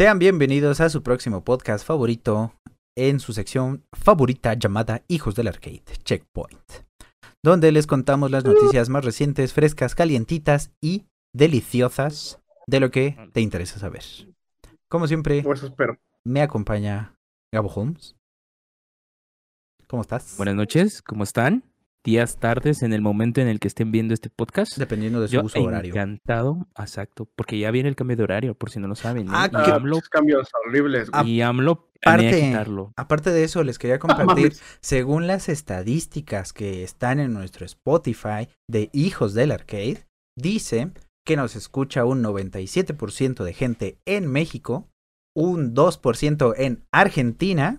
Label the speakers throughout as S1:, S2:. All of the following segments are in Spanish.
S1: Sean bienvenidos a su próximo podcast favorito en su sección favorita llamada Hijos del Arcade, Checkpoint, donde les contamos las noticias más recientes, frescas, calientitas y deliciosas de lo que te interesa saber. Como siempre,
S2: Pues espero.
S1: me acompaña Gabo Holmes. ¿Cómo estás?
S3: Buenas noches, ¿cómo están? Días, tardes, en el momento en el que estén viendo este podcast.
S1: Dependiendo de su
S3: Yo
S1: uso horario.
S3: encantado, exacto, porque ya viene el cambio de horario, por si no lo saben. ¿eh?
S1: Ah,
S3: y,
S1: ¿qué?
S3: AMLO,
S2: Muchos cambios horribles. güey.
S3: y AMLO
S1: Aparte-
S3: quitarlo.
S1: Aparte de eso, les quería compartir, según las estadísticas que están en nuestro Spotify de Hijos del Arcade, dice que nos escucha un 97% de gente en México, un 2% en Argentina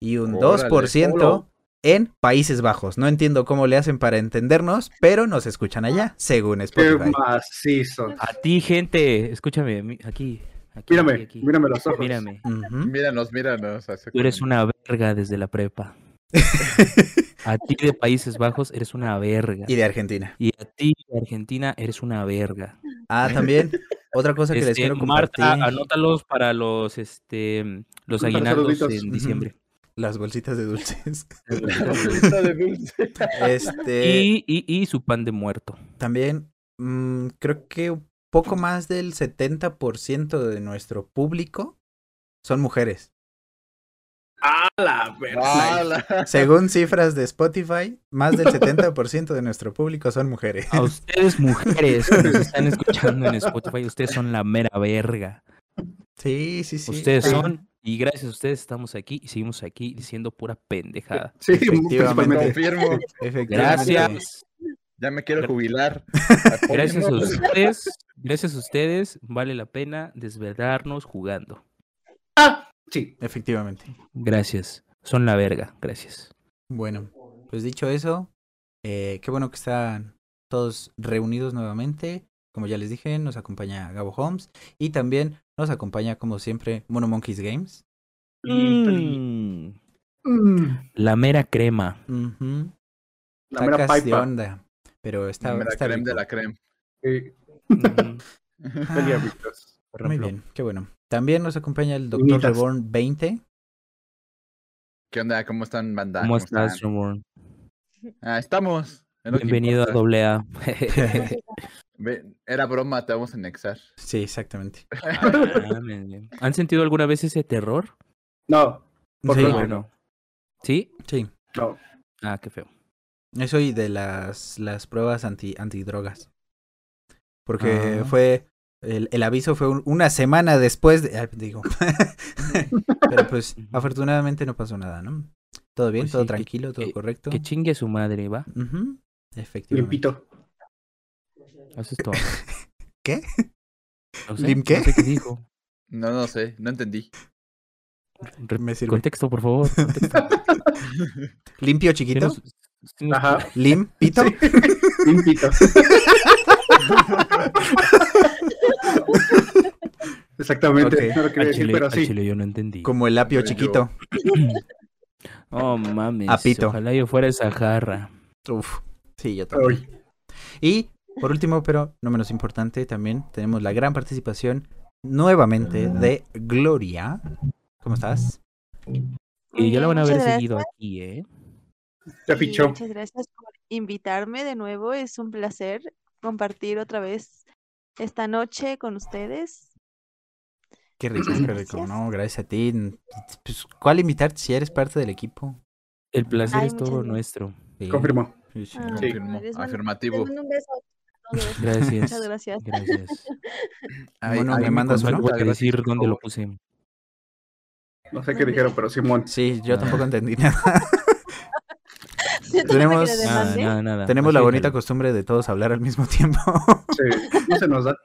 S1: y un
S4: Órale,
S1: 2%
S2: solo.
S1: En Países Bajos. No entiendo cómo le hacen para entendernos, pero nos escuchan allá, según
S2: Qué
S1: Spotify.
S2: macizo.
S3: A ti, gente, escúchame, aquí, aquí,
S2: Mírame,
S3: aquí, aquí.
S2: mírame los ojos.
S3: Mírame.
S4: Míranos, míranos.
S3: Tú eres una verga desde la prepa. A ti de Países Bajos eres una verga.
S1: Y de Argentina.
S3: Y a ti de Argentina eres una verga.
S1: Ah, también, otra cosa que les
S3: Este,
S1: quiero compartir.
S3: Marta, anótalos para los, este, los aguinaldos en diciembre.
S1: Las bolsitas de dulces.
S4: Bolsita de dulce.
S1: Este.
S3: Y, y, y su pan de muerto.
S1: También mm, creo que un poco más del 70% de nuestro público son mujeres.
S2: ¡A la.
S1: Según cifras de Spotify, más del 70% de nuestro público son mujeres.
S3: A ustedes, mujeres que nos están escuchando en Spotify, ustedes son la mera verga.
S1: Sí, sí, sí.
S3: ustedes son, y gracias a ustedes estamos aquí y seguimos aquí diciendo pura pendejada.
S2: Sí,
S1: Efectivamente.
S4: Confirmo.
S1: Efectivamente.
S3: Gracias.
S4: Ya me quiero jubilar.
S3: Gracias a ustedes, gracias a ustedes, vale la pena desvelarnos jugando.
S2: Ah, sí.
S1: Efectivamente.
S3: Gracias. Son la verga, gracias.
S1: Bueno, pues dicho eso, eh, qué bueno que están todos reunidos nuevamente. Como ya les dije, nos acompaña Gabo Holmes y también nos acompaña, como siempre, Mono Monkeys Games.
S3: Mm,
S2: Mm,
S3: la mera crema.
S2: La mera
S1: Sacas de
S2: pipa.
S1: onda. Pero está,
S4: La
S1: está
S4: creme de la creme.
S2: Sí,
S1: Ah, Muy bien, qué bueno. También nos acompaña el Dr.
S2: Unitas.
S1: Reborn 20.
S4: ¿Qué onda? ¿Cómo están, banda?
S3: ¿Cómo estás,
S4: están?
S3: Reborn?
S4: Ah, estamos.
S3: Bienvenido a
S4: importa.
S3: AA.
S4: Era broma, te vamos a anexar.
S1: Sí, exactamente.
S3: Mames, ¿Han sentido alguna vez ese terror?
S2: No, Por
S1: Sí,
S2: favor.
S3: Bueno. ¿Sí?
S1: sí.
S2: no.
S3: Ah, qué feo.
S1: Eso y de las, las pruebas anti, antidrogas. Porque
S3: Ah.
S1: fue. El, el aviso fue un- una semana después de. ah, digo. Pero pues, afortunadamente no pasó nada, ¿no? Todo bien,
S3: Pues
S1: todo
S3: sí, que-
S1: tranquilo, todo
S3: que-
S1: correcto.
S3: Que chingue su madre, ¿va?
S1: Efectivamente.
S2: Limpito.
S3: Eso es todo.
S1: ¿Qué?
S3: No sé,
S1: ¿Lim qué?
S3: no sé qué dijo.
S4: No, no sé, no entendí.
S3: Re-
S1: Me sirve.
S3: Contexto, por favor. contexto.
S1: ¿Limpio
S3: Sí
S1: chiquito?
S3: nos- sí nos-
S2: Ajá.
S1: ¿Limpito?
S2: Sí. Limpito. Exactamente.
S1: Ok.
S2: No lo quería decir, pero
S3: al
S2: sí.
S3: chile yo no entendí.
S1: Como el apio
S4: Yo-
S1: chiquito.
S3: Oh, mames.
S1: Apito.
S3: Ojalá yo fuera esa jarra.
S1: Uf. Sí, yo también.
S2: Uy.
S1: Y por último, pero no menos importante, también tenemos la gran participación nuevamente de Gloria. ¿Cómo estás?
S3: Y ya la van a
S5: Muchas
S3: seguido aquí, ¿eh?
S2: Te
S5: Y
S2: fichó.
S5: Muchas gracias por invitarme de nuevo. Es un placer compartir otra vez esta noche con ustedes.
S1: Qué rico, qué rico. No, gracias a ti. Pues, ¿Cuál invitarte si eres parte del equipo?
S3: El placer
S5: Ay,
S3: es todo
S5: gracias.
S3: nuestro.
S1: Sí,
S2: Confirmó.
S1: sí, sí.
S5: Ah,
S4: Confirmó. Afirmativo.
S5: un beso
S3: Gracias.
S5: Muchas gracias.
S3: Gracias.
S4: Ay,
S1: Bueno, me mandas
S4: consulta,
S1: uno.
S3: Voy a
S4: gracias,
S3: decir dónde lo puse.
S2: No sé qué dijeron, pero Simón.
S1: Sí, yo
S3: Ah.
S1: tampoco entendí nada. Tenemos-
S3: Nada, nada, nada.
S1: Tenemos
S3: Así
S1: la bonita costumbre de todos hablar al mismo tiempo.
S2: Sí. No se nos da.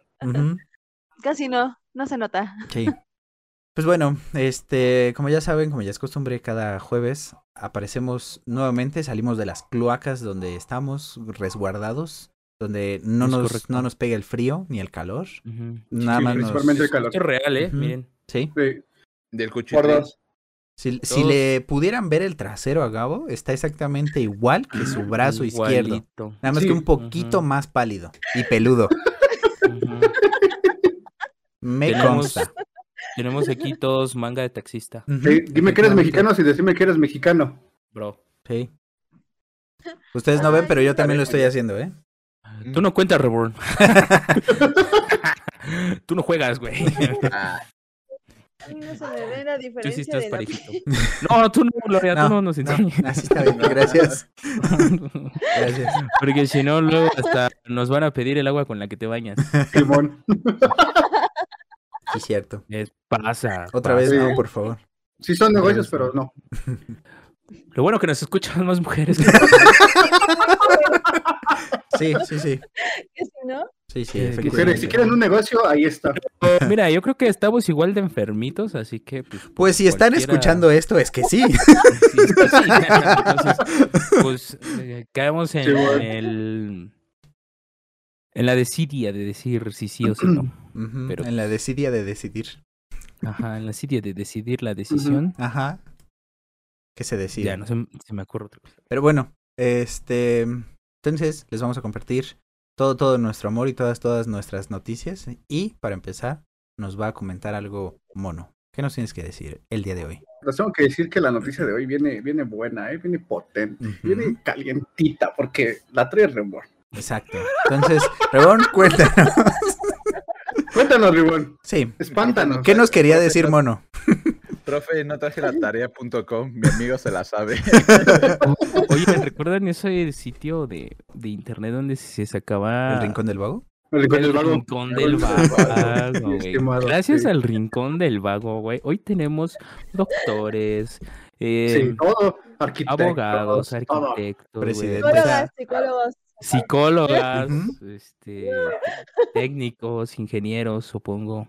S5: Casi no, no se nota.
S1: Sí. Pues bueno, este, como ya saben, como ya es costumbre, cada jueves aparecemos nuevamente, salimos de las cloacas donde estamos resguardados, donde no nos,
S3: correcto.
S1: no nos pega el frío ni el calor. Nada
S2: Sí,
S1: más nos-
S2: principalmente el calor.
S3: Esto es real, ¿eh? Miren.
S1: Sí.
S2: Sí.
S4: Del cuchillo.
S1: Si, si le pudieran ver el trasero a Gabo, está exactamente igual que su brazo izquierdo.
S3: Igualito.
S1: Nada más
S2: Sí.
S1: que un poquito más pálido y peludo. Me
S3: Tenemos-
S1: consta.
S3: tenemos aquí todos manga de taxista,
S2: dime que eres mexicano si decime que eres mexicano.
S3: bro.
S1: Sí. Ustedes no ven, pero yo también lo estoy haciendo, ¿eh?
S3: Tú no cuentas, Reborn. Tú no juegas, güey.
S4: Ah,
S5: Ay, no se me ve la
S3: Tú
S5: diferencia
S3: sí estás parejito.
S5: que-
S3: No, tú no, Gloria, tú no nos
S1: no,
S3: enseñes.
S1: así está bien, gracias. Gracias.
S3: Porque si no, luego hasta nos van a pedir el agua con la que te bañas.
S2: Simón.
S1: Sí, cierto.
S3: Es- pasa.
S1: Otra
S3: pasa.
S1: vez, no, por favor.
S2: Sí son negocios, pero no.
S3: Lo bueno que nos escuchan más mujeres.
S1: Sí, sí, sí.
S5: que si no,
S1: Sí, sí.
S2: Mujeres, si quieren un negocio, ahí está.
S3: Mira, yo creo que estamos igual de enfermitos, así que pues,
S1: Pues si están escuchando esto, es que sí.
S3: Sí, es que sí. Entonces, pues eh, caemos en,
S2: Sí, bueno.
S3: el en la desidia de decir si sí o si no. Pero-
S1: En la desidia de decidir.
S3: Ajá, en la desidia de decidir la decisión.
S1: Ajá. Que se decide.
S3: Ya, no se, se me ocurre otra cosa.
S1: Pero bueno, este. Entonces, les vamos a compartir todo, todo nuestro amor y todas, todas nuestras noticias. Y para empezar, nos va a comentar algo mono. ¿Qué nos tienes que decir el día de hoy?
S2: Les tengo que decir que la noticia de hoy viene, viene buena, ¿eh? viene potente, viene calientita, porque la trae Reborn.
S1: Exacto. Entonces, Rebón, cuéntanos.
S2: Cuéntanos, Ribón.
S1: Sí.
S2: Espántanos.
S1: ¿Qué nos quería decir
S4: no-
S1: mono?
S4: Profe, no traje la tarea.com, mi amigo se la sabe.
S3: Oye, ¿recuerdan ese sitio de, de internet donde se sacaba
S1: ¿El rincón del vago?
S2: El rincón del
S3: El
S2: vago.
S3: rincón del vago, güey. Gracias
S2: sí.
S3: al rincón del vago, güey. Hoy tenemos doctores, eh,
S2: Sí, todo. Arquitectos.
S3: abogados, arquitectos, güey,
S1: Presidente.
S5: psicólogas, psicólogos.
S3: psicólogas, este, técnicos, ingenieros, supongo.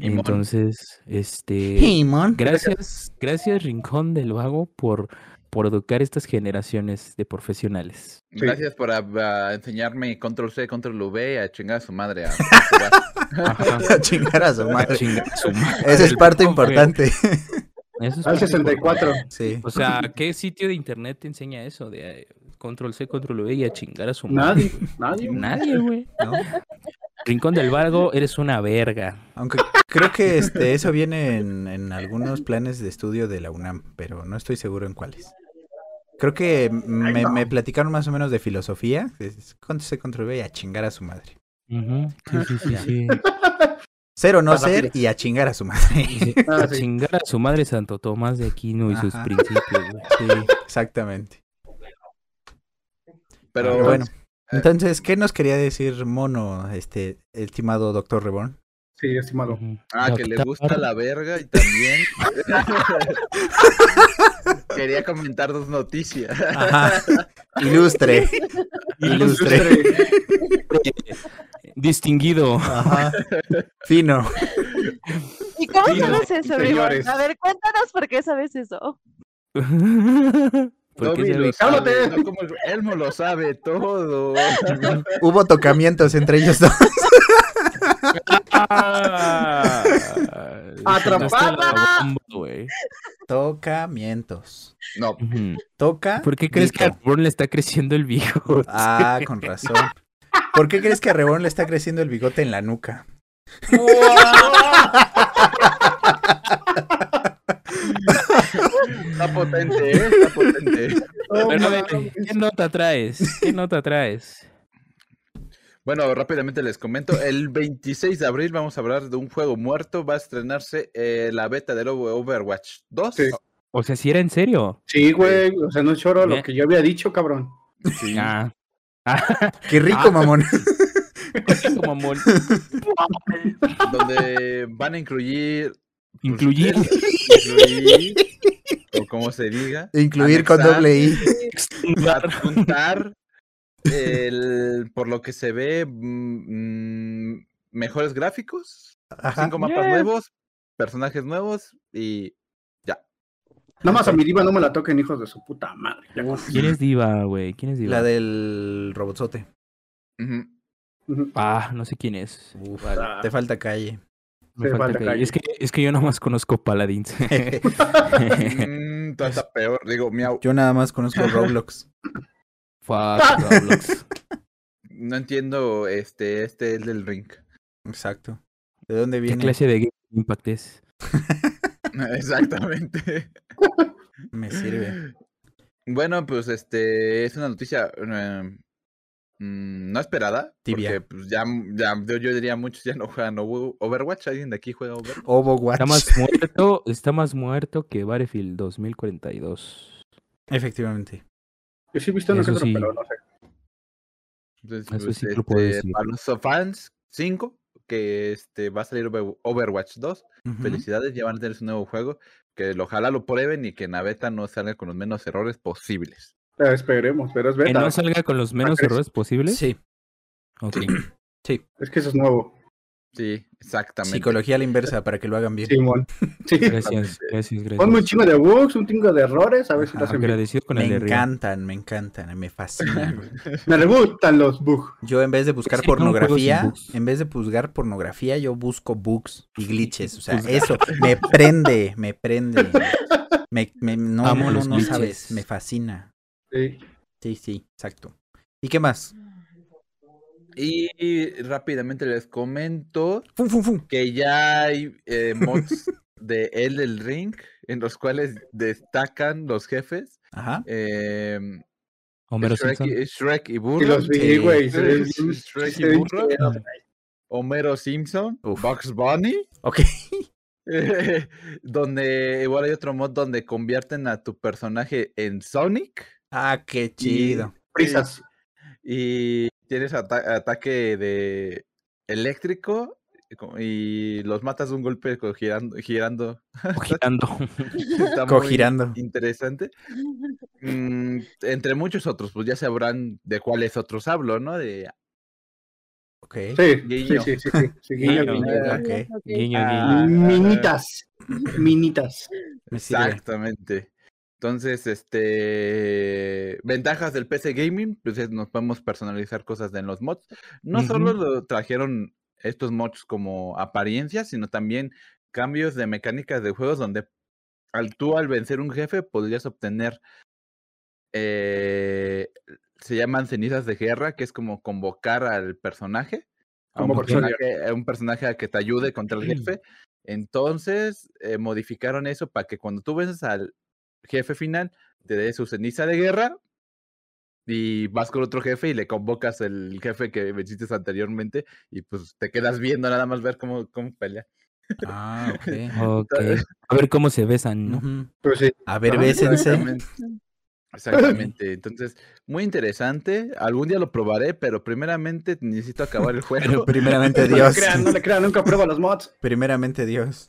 S3: Entonces, este,
S1: Hey,
S3: gracias, gracias Rincón del Vago por por educar estas generaciones de profesionales.
S2: Sí.
S4: Gracias por ah, ah, enseñarme control C, control V, a chingar a su madre. a-
S1: chingar a su madre.
S3: Chinga su madre,
S1: Esa es parte importante.
S3: Eso es
S2: Al
S3: parte
S2: 64.
S1: Sí.
S3: O sea, ¿qué sitio de internet te enseña eso? De eh, control C, control V y a chingar a su madre.
S2: Nadie, nadie.
S3: Nadie, güey.
S1: ¿no?
S3: Rincón del Vargo, eres una verga.
S1: Aunque creo que este eso viene en, en algunos planes de estudio de la UNAM, pero no estoy seguro en cuáles. Creo que me, platicaron más o menos de filosofía. Cuánto se control y a chingar a su madre.
S3: Ujú, Sí, sí, sí, sí.
S1: Ser o no ser y a chingar a su madre.
S2: Ah,
S3: a chingar a su madre Santo Tomás de Aquino y sus principios.
S1: Sí, exactamente.
S4: Pero,
S1: Pero bueno. Entonces, ¿qué nos quería decir Mono, este estimado doctor Reborn?
S2: Sí, estimado.
S4: Ah, que le gusta la verga y también quería comentar dos noticias.
S1: Ajá. Ilustre. Ilustre.
S3: Distinguido.
S1: Ajá. Fino.
S5: ¿Y cómo sabes eso,
S2: señores.
S5: A ver, cuéntanos por qué sabes eso.
S3: ¿Por
S4: No, lo sabe, como el- Elmo lo sabe todo.
S1: Hubo tocamientos entre ellos dos.
S3: Ah,
S2: Atrapada.
S3: bomba.
S1: Tocamientos.
S4: No.
S1: Toca.
S3: ¿Por qué crees que a. Reborn le está creciendo el bigote?
S1: Ah, con razón. ¿Por qué crees que a Reborn le está creciendo el bigote en la nuca?
S4: está potente, ¿eh? Está potente.
S2: Oh,
S3: Pero
S2: mames.
S3: ¿qué nota traes? ¿Qué nota traes?
S4: Bueno, rápidamente les comento. El 26 de abril vamos a hablar de un juego muerto. Va a estrenarse eh, la beta del Overwatch 2.
S2: Sí.
S3: O sea, si era en serio.
S2: Sí, güey. O sea, no choro lo que yo había dicho, cabrón.
S4: Sí.
S3: Ah. Ah,
S1: Qué rico,
S3: Ah.
S1: mamón.
S3: como amor.
S4: donde van a incluir.
S3: Incluir.
S4: incluir, o como se diga.
S1: Incluir con doble I.
S4: adjuntar, el, por lo que se ve, mm, mm, mejores gráficos,
S1: Ajá.
S4: cinco mapas nuevos, personajes nuevos y
S2: Nada más a mi diva no me la toquen, hijos de su puta madre. Ya
S3: ¿Quién es Diva, güey? ¿Quién es Diva?
S1: La del robotzote.
S3: Ah, no sé quién es.
S1: Uf,
S3: Vale.
S1: te falta calle.
S3: Me falta
S2: calle.
S3: Es que, es que yo nomás conozco Paladins.
S4: mm, todo está peor, digo, miau,
S1: Yo nada más conozco Roblox.
S3: Fuck, Roblox.
S4: no entiendo este, este el del ring.
S1: Exacto. ¿De dónde
S3: ¿Qué
S1: viene?
S3: clase de Game Impact es?
S4: Exactamente.
S1: Me sirve.
S4: Bueno, pues este es una noticia eh, no esperada.
S1: Tibia.
S4: Porque pues, ya, ya yo, yo diría muchos ya no juegan Over- Overwatch. ¿Alguien de aquí juega Overwatch?
S1: Overwatch.
S3: Está más muerto, está más muerto que Battlefield 2042.
S1: Efectivamente.
S2: Yo sí he visto uno que otro,
S3: sí.
S2: pero no sé.
S4: Entonces,
S3: Eso
S4: pues,
S3: sí te lo puedo
S4: este,
S3: decir.
S4: para los fans 5, que este va a salir Over- Overwatch 2.
S1: Ujú.
S4: Felicidades, ya van a tener su nuevo juego. Que lo- ojalá lo prueben y que en la beta no salga con los menos errores posibles.
S2: Eh, esperemos, pero es
S3: Que
S2: beta.
S3: no salga con los menos
S2: crees?
S3: errores posibles.
S1: Sí,
S3: Ok.
S1: sí.
S2: Es que eso es nuevo.
S4: Sí, exactamente.
S1: Psicología a la inversa para que lo hagan bien.
S2: Simón. Sí.
S3: Gracias, gracias, gracias.
S2: Ponme un chingo de bugs, un chingo de errores, a ver si lo
S1: Ajá,
S2: hacen bien.
S3: Agradecido con
S1: Me
S3: el de arriba.
S1: encantan, me encantan, me fascinan.
S2: Me gustan los bugs.
S1: Yo en vez de buscar
S3: Sí,
S1: pornografía, en vez de buscar pornografía, yo busco bugs y glitches. O sea, eso me prende, me prende. Me, me- no,
S3: Amo
S1: no, no,
S3: los
S1: no sabes, me fascina.
S2: Sí.
S1: Sí, sí, exacto. ¿Y qué más?
S4: Y rápidamente les comento
S1: Fum, fum, fum.
S4: que ya hay eh, mods de El del Ring en los cuales destacan los jefes.
S1: Ajá.
S4: em,
S3: Homero
S4: Shrek,
S3: Simpson.
S4: y, Shrek y
S2: Y
S4: Burro.
S2: los vi, güey.
S4: Shrek y Burro. Homero Simpson,
S1: Uf.
S4: Bugs Bunny.
S1: Ok.
S4: donde igual hay otro mod donde convierten a tu personaje en Sonic.
S1: Ah, qué chido.
S2: Prisas.
S4: y tienes ata- ataque de eléctrico y co- y los matas de un golpe girando, girando.
S3: Girando.
S4: Está muy
S1: Cogirando.
S4: interesante. Mm, entre muchos otros, pues ya sabrán de cuáles otros hablo, ¿no? De
S1: Ok.
S2: Sí, sí,
S4: Guiño.
S2: sí, sí, sí, sí, guiño,
S3: Guiño.
S2: guiño.
S1: Ok.
S3: Guiño,
S4: Ah.
S2: Minitas. Minitas.
S1: Me sirve.
S4: Exactamente. Entonces, este ventajas del PC Gaming, pues es- nos podemos personalizar cosas en los mods. No solo lo trajeron estos mods como apariencias, sino también cambios de mecánicas de juegos donde al tú al vencer un jefe podrías obtener eh, se llaman cenizas de guerra, que es como convocar al personaje, a un
S2: Como personaje.
S4: personaje, a un personaje a que te ayude contra el jefe. Entonces eh, modificaron eso para que cuando tú vences al jefe final, te dé su ceniza de guerra y vas con otro jefe y le convocas el jefe que venciste anteriormente y pues te quedas viendo nada más ver cómo, cómo pelea.
S1: Ah, ok.
S3: Ok. A ver cómo se besan, ¿no?
S2: Pues sí.
S1: A ver,
S4: Ah,
S1: bésense.
S4: Exactamente. Exactamente. Entonces, muy interesante. Algún día lo probaré, pero primeramente necesito acabar el
S1: Pero
S4: juego.
S1: primeramente
S2: No le
S1: Dios.
S2: crean, no le crean, nunca prueba los mods.
S1: Primeramente Dios.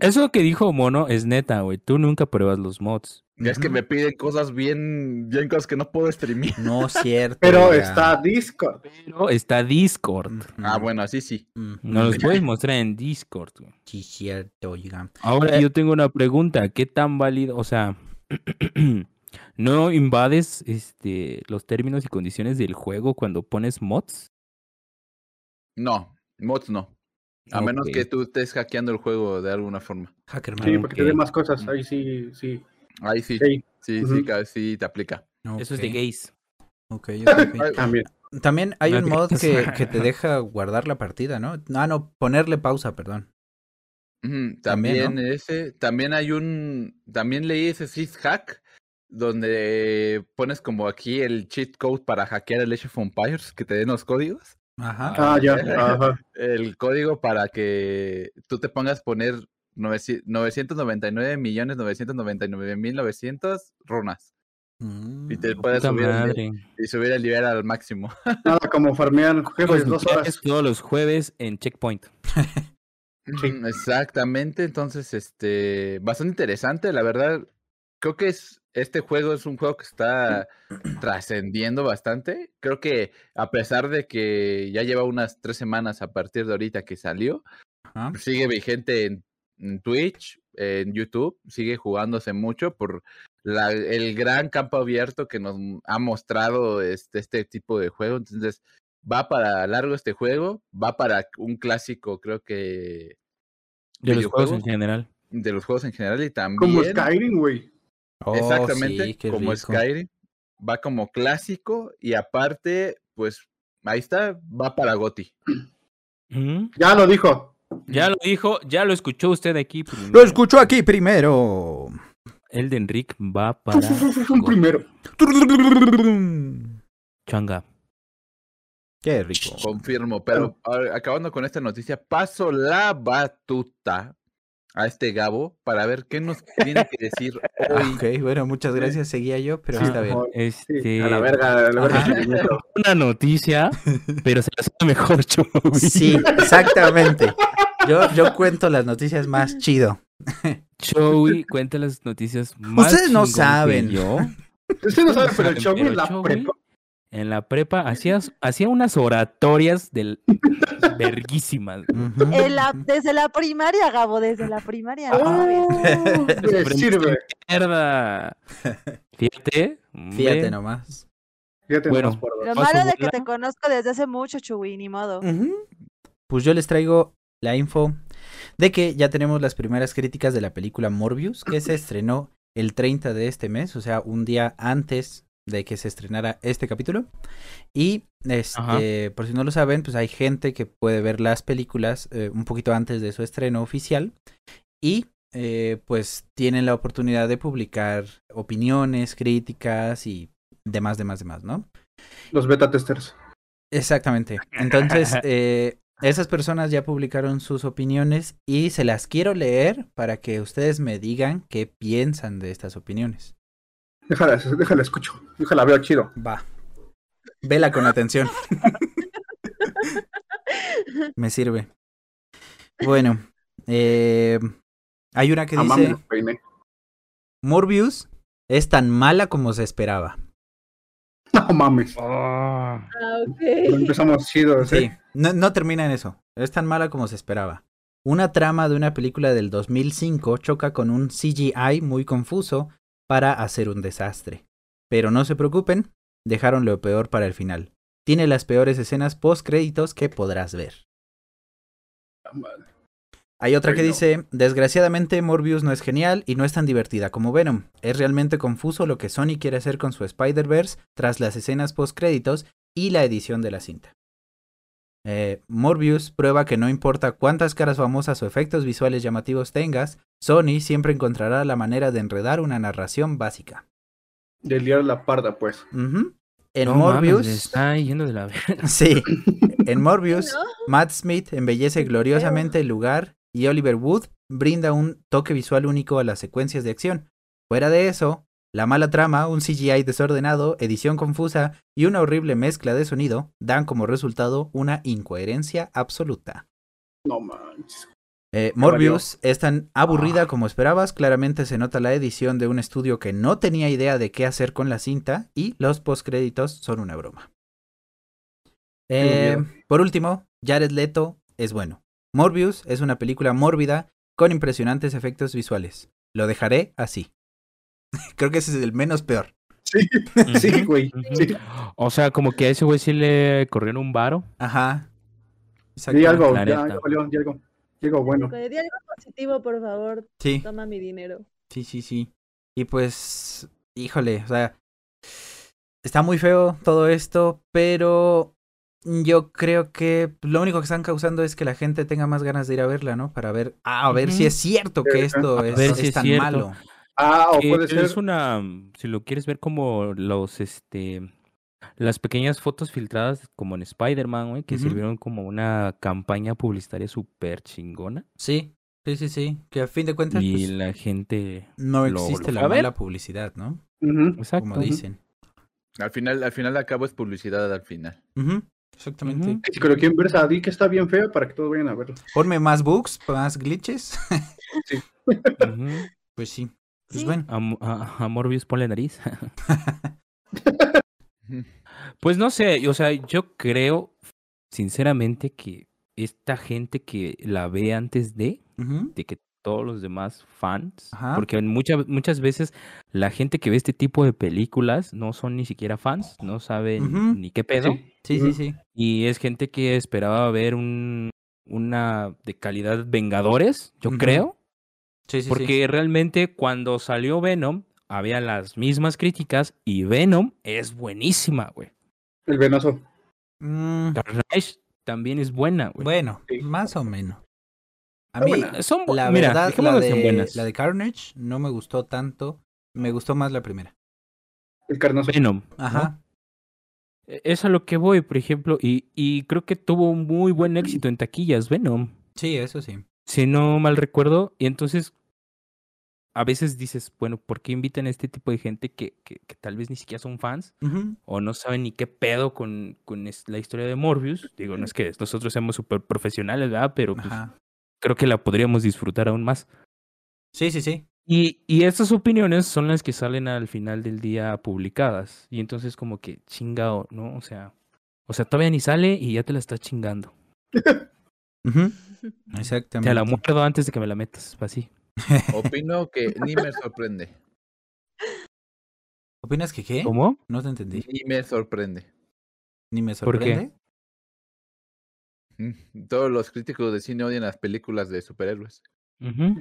S3: Eso que dijo Mono es neta, güey. Tú nunca pruebas los mods.
S4: Ya es que me piden cosas bien, bien cosas que no puedo streamear.
S1: No es cierto.
S2: Pero está Discord.
S3: Pero está Discord.
S4: Ah, bueno, así sí.
S1: Ujú.
S3: Nos los puedes mostrar en Discord, güey.
S1: Sí, cierto, oiga.
S3: Ahora
S1: Eh.
S3: yo tengo una pregunta. ¿Qué tan válido? O sea, ¿no invades este, los términos y condiciones del juego cuando pones mods?
S4: No, mods no. A menos que tú estés hackeando el juego de alguna forma.
S1: Hackerman.
S2: Sí, porque te dé más cosas. Ahí sí, sí.
S4: Ahí sí,
S2: Sí,
S4: sí, ca- sí te aplica.
S3: Eso es de gays.
S1: ok, ok.
S2: también.
S1: También hay un mod que, que te deja guardar la partida, ¿no? Ah, no, ponerle pausa, perdón. También,
S4: También,
S1: ¿no?
S4: ese, también hay un, también leí ese sys hack donde pones como aquí el cheat code para hackear el Age of Empires, que te den los códigos.
S1: Ajá.
S2: Ah, ya. Ajá.
S4: El código para que tú te pongas poner 900 999 millones 999 mil 900 runas
S1: Mm,
S4: y te puedes
S3: Puta
S4: subir el, y subir el nivel al máximo.
S2: Nada como farmear
S3: Los
S2: dos horas.
S3: todos los jueves en Checkpoint.
S4: Ujú, Exactamente, entonces, este, bastante interesante, la verdad, creo que es, este juego es un juego que está trascendiendo bastante, creo que a pesar de que ya lleva unas tres semanas a partir de ahorita que salió,
S1: ajá.
S4: sigue vigente en, en Twitch, en YouTube, sigue jugándose mucho por la- el gran campo abierto que nos ha mostrado este, este tipo de juego. Entonces, va para largo este juego, va para un clásico, creo que
S3: De los juegos en general.
S4: de los juegos en general y también
S2: Como Skyrim, güey.
S1: Oh,
S4: exactamente
S1: sí,
S4: como
S1: rico.
S4: Skyrim, va como clásico y aparte, pues ahí está, va para Goti.
S3: Ujú.
S2: Ya lo dijo.
S3: Ya lo dijo, ya lo escuchó usted aquí.
S1: Lo
S3: primero.
S1: escuchó aquí primero.
S3: Elden Rick va para
S2: Un primero.
S3: Changa.
S1: Qué rico.
S4: Confirmo, pero acabando con esta noticia, paso la batuta a este Gabo para ver qué nos tiene que decir hoy.
S1: Ok, bueno, muchas gracias. Seguía yo, pero
S2: Sí,
S1: está bien.
S3: Este,
S2: a la verga, a la verga.
S3: Una noticia, pero se la sabe mejor Chovy.
S1: Sí, exactamente. Yo, yo cuento las noticias más chido.
S3: Chowi cuenta las noticias más
S1: Ustedes no saben.
S3: yo.
S2: Usted no sabe, pero el
S3: Saben, pero
S2: es la
S3: Chowi
S2: prepa.
S3: En la prepa hacía, hacía unas oratorias del verguísimas.
S5: La- desde la primaria, Gabo, desde la primaria.
S2: Oh, sirve.
S3: Mierda. Fíjate.
S1: Fíjate nomás.
S2: Fíjate
S3: Bueno.
S2: nomás por
S5: Lo
S3: ¿Vas a
S5: malo de que te conozco desde hace mucho, Chuy, ni modo.
S1: Pues yo les traigo la info de que ya tenemos las primeras críticas de la película Morbius, que se estrenó el 30 de este mes, o sea, un día antes de que se estrenara este capítulo. Y este, por si no lo saben, pues hay gente que puede ver las películas eh, un poquito antes de su estreno oficial y eh, pues tienen la oportunidad de publicar opiniones, críticas y demás, demás, demás, ¿no?
S2: los beta testers.
S1: Exactamente. Entonces, eh, esas personas ya publicaron sus opiniones y se las quiero leer para que ustedes me digan qué piensan de estas opiniones.
S2: Déjala, déjala escucho. Déjala veo chido.
S1: Va. Vela con atención. me sirve. Bueno, eh, hay una que
S2: Ah,
S1: dice. Morbius es tan mala como se esperaba.
S2: No mames.
S3: Ah,
S5: Ah, ok.
S2: Empezamos chido.
S1: Sí, no, no termina en eso. Es tan mala como se esperaba. Una trama de una película del 2005 choca con un CGI muy confuso para hacer un desastre. Pero no se preocupen, dejaron lo peor para el final. Tiene las peores escenas post créditos que podrás ver. Hay otra que dice, desgraciadamente Morbius no es genial y no es tan divertida como Venom. Es realmente confuso lo que Sony quiere hacer con su Spider-Verse tras las escenas post créditos y la edición de la cinta. Eh, Morbius prueba que no importa cuántas caras famosas o efectos visuales llamativos tengas, Sony siempre encontrará la manera de enredar una narración básica.
S2: De liar la parda, pues.
S1: Ujú. En
S3: no mames,
S1: Morbius,
S3: le está yendo de la verga.
S1: sí, en Morbius,
S5: ¿No?
S1: Matt Smith embellece gloriosamente el lugar y Oliver Wood brinda un toque visual único a las secuencias de acción. Fuera de eso, la mala trama, un CGI desordenado, edición confusa y una horrible mezcla de sonido dan como resultado una incoherencia absoluta.
S2: No manches.
S1: Eh, Morbius es tan aburrida como esperabas. Claramente se nota la edición de un estudio que no tenía idea de qué hacer con la cinta y los postcréditos son una broma. Eh, por último, Jared Leto es bueno. Morbius es una película mórbida con impresionantes efectos visuales. Lo dejaré así. Creo que ese es el menos peor.
S2: Sí, sí, güey. Sí.
S3: O sea, como que a ese güey sí le corrieron un varo.
S1: Ajá.
S2: Di algo, ya, ya valió, di algo. Di algo bueno.
S5: Di algo positivo, por favor.
S1: Sí,
S5: Toma mi dinero.
S1: sí, sí, sí. Y pues, híjole, o sea, está muy feo todo esto, pero yo creo que lo único que están causando es que la gente tenga más ganas de ir a verla, ¿no? Para ver, ah, a ver si es cierto que esto es, es tan
S3: cierto.
S1: malo.
S2: Ah, o
S3: Que
S2: puede ser.
S3: Es una, si lo quieres ver como los, este, las pequeñas fotos filtradas como en Spider-Man, güey, que sirvieron como una campaña publicitaria súper chingona.
S1: Sí, sí, sí, sí. Que a fin de cuentas,
S3: Y
S1: pues,
S3: la gente,
S1: no
S3: lo-
S1: existe
S3: lo
S1: la mala publicidad, ¿no?
S3: Exacto.
S1: Como dicen.
S4: Al final, al final acabo es publicidad al final.
S1: Exactamente.
S3: Ujú.
S2: Si lo quieren ver, esa di que está bien fea para que todos vayan a verlo.
S1: Ponme más bugs, más glitches.
S3: Ujú.
S1: pues sí. Pues
S5: Sí.
S1: bueno.
S3: A, Mo- a- a Morbius ponle nariz. Pues no sé, o sea, yo creo sinceramente que esta gente que la ve antes de, que todos los demás fans,
S1: Ajá.
S3: porque en muchas muchas veces la gente que ve este tipo de películas no son ni siquiera fans, no saben ni qué pedo,
S2: Sí.
S1: Sí, sí,
S3: y es gente que esperaba ver un una de calidad Vengadores, yo creo,
S1: Sí, sí, sí.
S3: porque realmente cuando salió Venom había las mismas críticas y Venom es buenísima, güey.
S2: El venoso.
S1: Mm,
S3: Carnage también es buena, güey.
S1: Bueno,
S2: Sí.
S1: más o menos. A mí.
S3: Son
S1: la
S3: mira,
S1: verdad, la de,
S3: buenas.
S1: la de Carnage no me gustó tanto. Me gustó más la primera.
S2: El carnoso.
S3: Venom. ¿no?
S1: Ajá.
S3: E- Es a lo que voy, por ejemplo, y, y creo que tuvo un muy buen éxito en taquillas, Venom.
S1: Sí, eso sí.
S3: Si no mal recuerdo, y entonces a veces dices, bueno, ¿por qué invitan a este tipo de gente que, que, que tal vez ni siquiera son fans o no saben ni qué pedo con, con es- la historia de Morbius? Digo, no es que nosotros seamos súper profesionales, ¿verdad? Pero pues, creo que la podríamos disfrutar aún más.
S1: Sí, sí, sí.
S3: Y, y estas opiniones son las que salen al final del día publicadas. Y entonces como que chingado, ¿no? O sea, o sea, todavía ni sale y ya te la estás chingando.
S1: Ujú.
S3: Te
S1: Exactamente.
S3: la muerdo antes de que me la metas, así.
S4: Opino que ni me sorprende.
S1: ¿Opinas que qué?
S3: ¿Cómo?
S1: No te entendí.
S4: Ni me sorprende.
S1: Ni me
S3: ¿Por qué?
S1: sorprende.
S4: Mm, Todos los críticos de cine odian las películas de superhéroes.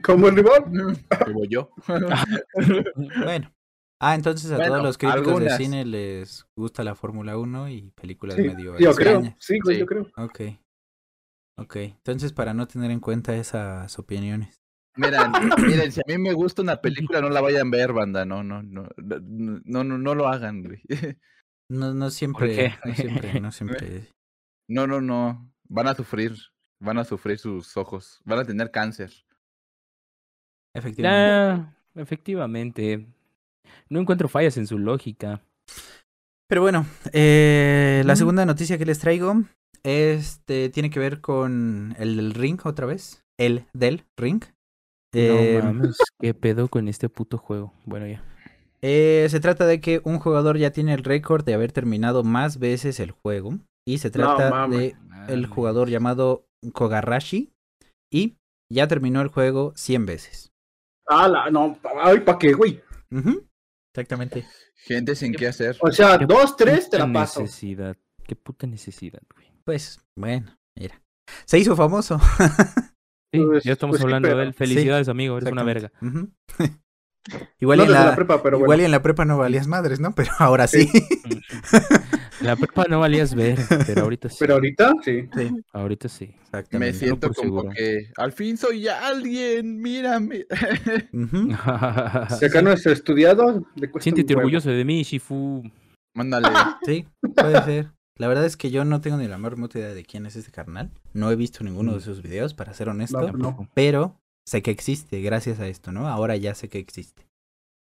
S2: Como el rival.
S4: Como yo.
S1: Bueno. Ah, entonces a
S4: Bueno,
S1: todos los críticos
S4: algunas.
S1: de cine les gusta la Fórmula 1 y películas
S2: Sí,
S1: medio
S2: yo creo. Sí, güey,
S4: Sí.
S2: yo creo.
S1: Ok. Ok. Entonces, para no tener en cuenta esas opiniones.
S4: Miren, miren, si a mí me gusta una película, no la vayan a ver, banda. No, no, no. No, no, no, lo hagan, güey.
S1: No, no siempre,
S3: qué?
S1: no siempre, no siempre.
S4: No, no, no. Van a sufrir. Van a sufrir sus ojos. Van a tener cáncer.
S1: Efectivamente.
S3: Ah, efectivamente. No encuentro fallas en su lógica.
S1: Pero bueno, eh, la segunda noticia que les traigo este tiene que ver con el del ring otra vez. El del ring. Eh,
S3: no mames, qué pedo con este puto juego. Bueno, ya.
S1: eh, se trata de que un jugador ya tiene el récord de haber terminado más veces el juego. Y se trata
S2: mames.
S1: de el jugador llamado Kogarashi. Y ya terminó el juego 100 veces.
S2: Ah, la, no. Ay, ¿para qué, güey?
S1: Exactamente.
S4: Gente sin qué hacer.
S2: O sea, dos, tres, te la paso.
S3: necesidad. Qué puta necesidad, güey.
S1: Pues, bueno, mira. Se hizo famoso.
S3: Sí,
S2: Pues-
S3: ya estamos
S2: pues, ¿qué
S3: hablando de él. Felicidades, amigo. Eres una verga.
S1: Igual
S2: No
S1: en la,
S2: la prepa, pero
S1: igual
S2: bueno.
S1: y en la prepa no valías madres, ¿no? Pero ahora sí.
S3: La prepa no valías ver, pero ahorita sí.
S2: Pero ahorita, sí.
S1: Sí,
S3: Ahorita sí.
S4: Me siento como
S3: seguro.
S4: que al fin soy alguien, mírame.
S1: Ujú.
S2: Si acá no es estudiado, le cuesta
S3: Siéntete orgulloso de mí, Shifu.
S4: Mándale.
S1: Sí, puede ser. La verdad es que yo no tengo ni la más remota idea de quién es este carnal. No he visto ninguno de sus videos, para ser honesto.
S2: No, no.
S1: Pero sé que existe gracias a esto, ¿no? Ahora ya sé que existe.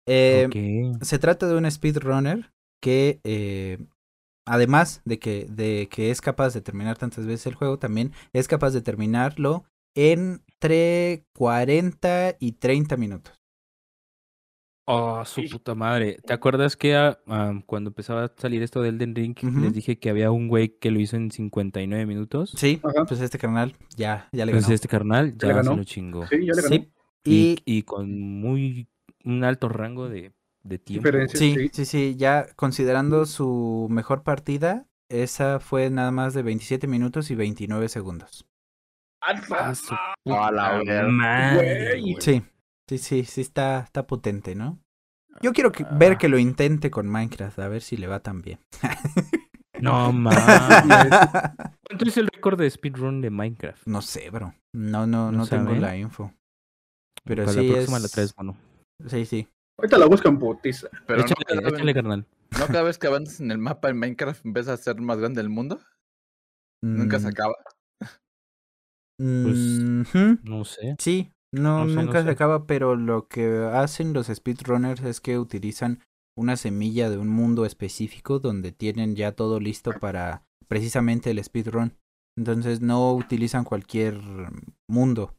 S1: Eh. Se trata de un speedrunner que, eh, además de que, de que es capaz de terminar tantas veces el juego, también es capaz de terminarlo entre 40 y 30 minutos.
S3: Oh, su puta madre. ¿Te acuerdas que ah, ah, cuando empezaba a salir esto del Elden Ring, les dije que había un güey que lo hizo en 59 minutos?
S1: Sí,
S2: Ajá.
S1: pues este carnal ya, ya le
S3: Entonces
S1: ganó.
S3: este carnal
S2: le
S3: ya se
S2: ganó?
S3: lo chingó.
S2: Sí, ya le ganó.
S1: Sí,
S3: Y,
S1: y
S3: con muy un alto rango de, de tiempo.
S2: Diferencia.
S1: sí,
S2: sí.
S1: sí, sí, ya considerando su mejor partida, esa fue nada más de 27 minutos y 29 segundos.
S3: Ah, su
S4: A la
S3: puta
S4: verga.
S3: madre.
S1: Sí, sí, sí, sí está, está potente, ¿no? Yo quiero que- ver que lo intente con Minecraft, a ver si le va tan bien.
S3: No mames. ¿Cuánto es el récord de speedrun de Minecraft?
S1: No sé, bro. No, no,
S3: ¿No
S1: no tengo la info. Pero
S3: Para
S1: sí
S3: la próxima
S1: es-
S3: la traes, mano.
S1: Sí, sí.
S2: Ahorita la buscan putiza.
S4: Pero no
S3: échale,
S4: cada,
S3: échale, carnal.
S4: ¿no cada vez que avanzas en el mapa en Minecraft empieza a ser más grande el mundo. Nunca se
S1: Mm,
S4: acaba.
S1: mm, ujú,
S3: No sé.
S1: Sí, no,
S3: No sé, no
S1: nunca se
S3: sé.
S1: acaba, pero lo que hacen los speedrunners es que utilizan una semilla de un mundo específico donde tienen ya todo listo para precisamente el speedrun. Entonces no utilizan cualquier mundo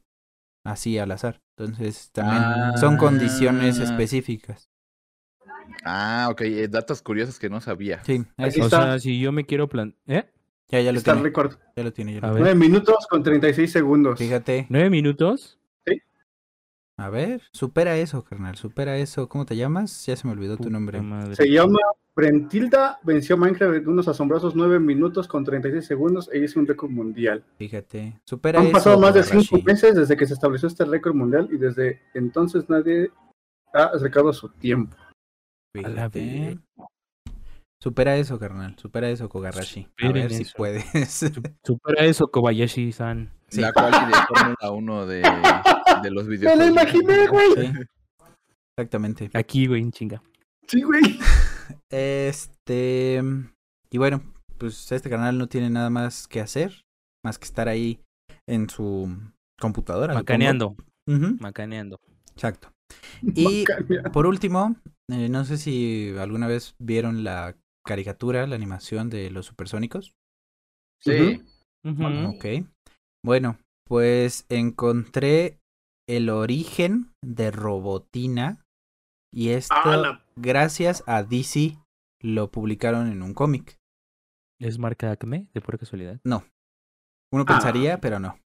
S1: así al azar. Entonces también son condiciones
S4: Ah.
S1: específicas.
S4: Ah, ok. eh, datos curiosos que no sabía.
S1: Sí, eso.
S3: O sea, si yo me quiero plan... ¿Eh?
S1: ya, ya lo
S2: Está
S1: tiene.
S2: récord.
S1: Ya lo tiene, ya lo
S3: A
S1: tiene.
S3: ver.
S2: 9 minutos con 36 segundos.
S1: Fíjate.
S3: ¿Nueve minutos?
S1: A ver, supera eso, carnal, supera eso. ¿Cómo te llamas? Ya se me olvidó tu nombre.
S3: madre.
S2: Se llama Brentilda, venció Minecraft en unos asombrosos 9 minutos con 36 segundos e hizo un récord mundial.
S1: Fíjate. Supera
S2: Han
S1: eso.
S2: pasado más de 5
S1: Kogarashi.
S2: meses desde que se estableció este récord mundial y desde entonces nadie ha acercado su tiempo.
S3: A la
S1: Fíjate. Supera eso, carnal. Supera eso, Kogarashi. A ver si puedes.
S3: Supera eso, Kobayashi-san.
S1: Sí.
S4: La cual de Fórmula 1 de, de los
S2: Me
S4: videojuegos.
S2: lo imaginé, güey.
S1: Sí. Exactamente.
S3: Aquí, güey, en chinga.
S2: Sí, güey.
S1: Este. Y bueno, pues este canal no tiene nada más que hacer. Más que estar ahí en su computadora.
S3: Macaneando,
S1: Ujú,
S3: macaneando.
S1: Exacto. Y por último, eh, no sé si alguna vez vieron la caricatura, la animación de los supersónicos.
S4: Sí.
S3: Ujú.
S1: Ok. Bueno, pues encontré el origen de Robotina. Y esto,
S2: Ah, la-
S1: gracias a DC, lo publicaron en un cómic.
S3: ¿Es marca Acme, de pura casualidad?
S1: Uno
S2: Ah.
S1: pensaría, pero no.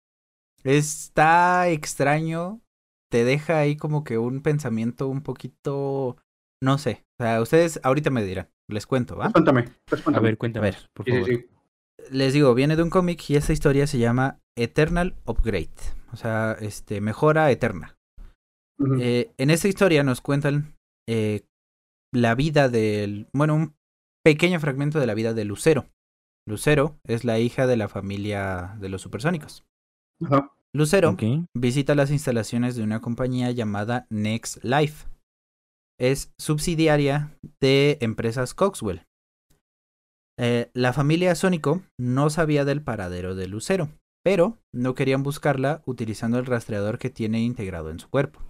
S1: Está extraño. Te deja ahí como que un pensamiento un poquito. No sé. O sea, ustedes ahorita me dirán. Les cuento, ¿va?
S2: Cuéntame. pues,
S3: A
S2: cuéntame.
S3: ver, cuéntanos, por
S2: Sí, sí.
S1: Les digo, viene de un cómic y esta historia se llama Eternal Upgrade. O sea, este, mejora eterna. Eh, en esta historia nos cuentan eh, la vida del. Bueno, un pequeño fragmento de la vida de Lucero. Lucero es la hija de la familia de los supersónicos. Lucero visita las instalaciones de una compañía llamada Next Life. Es subsidiaria de empresas Coxwell. Eh, la familia Sónico no sabía del paradero de Lucero, pero no querían buscarla utilizando el rastreador que tiene integrado en su cuerpo.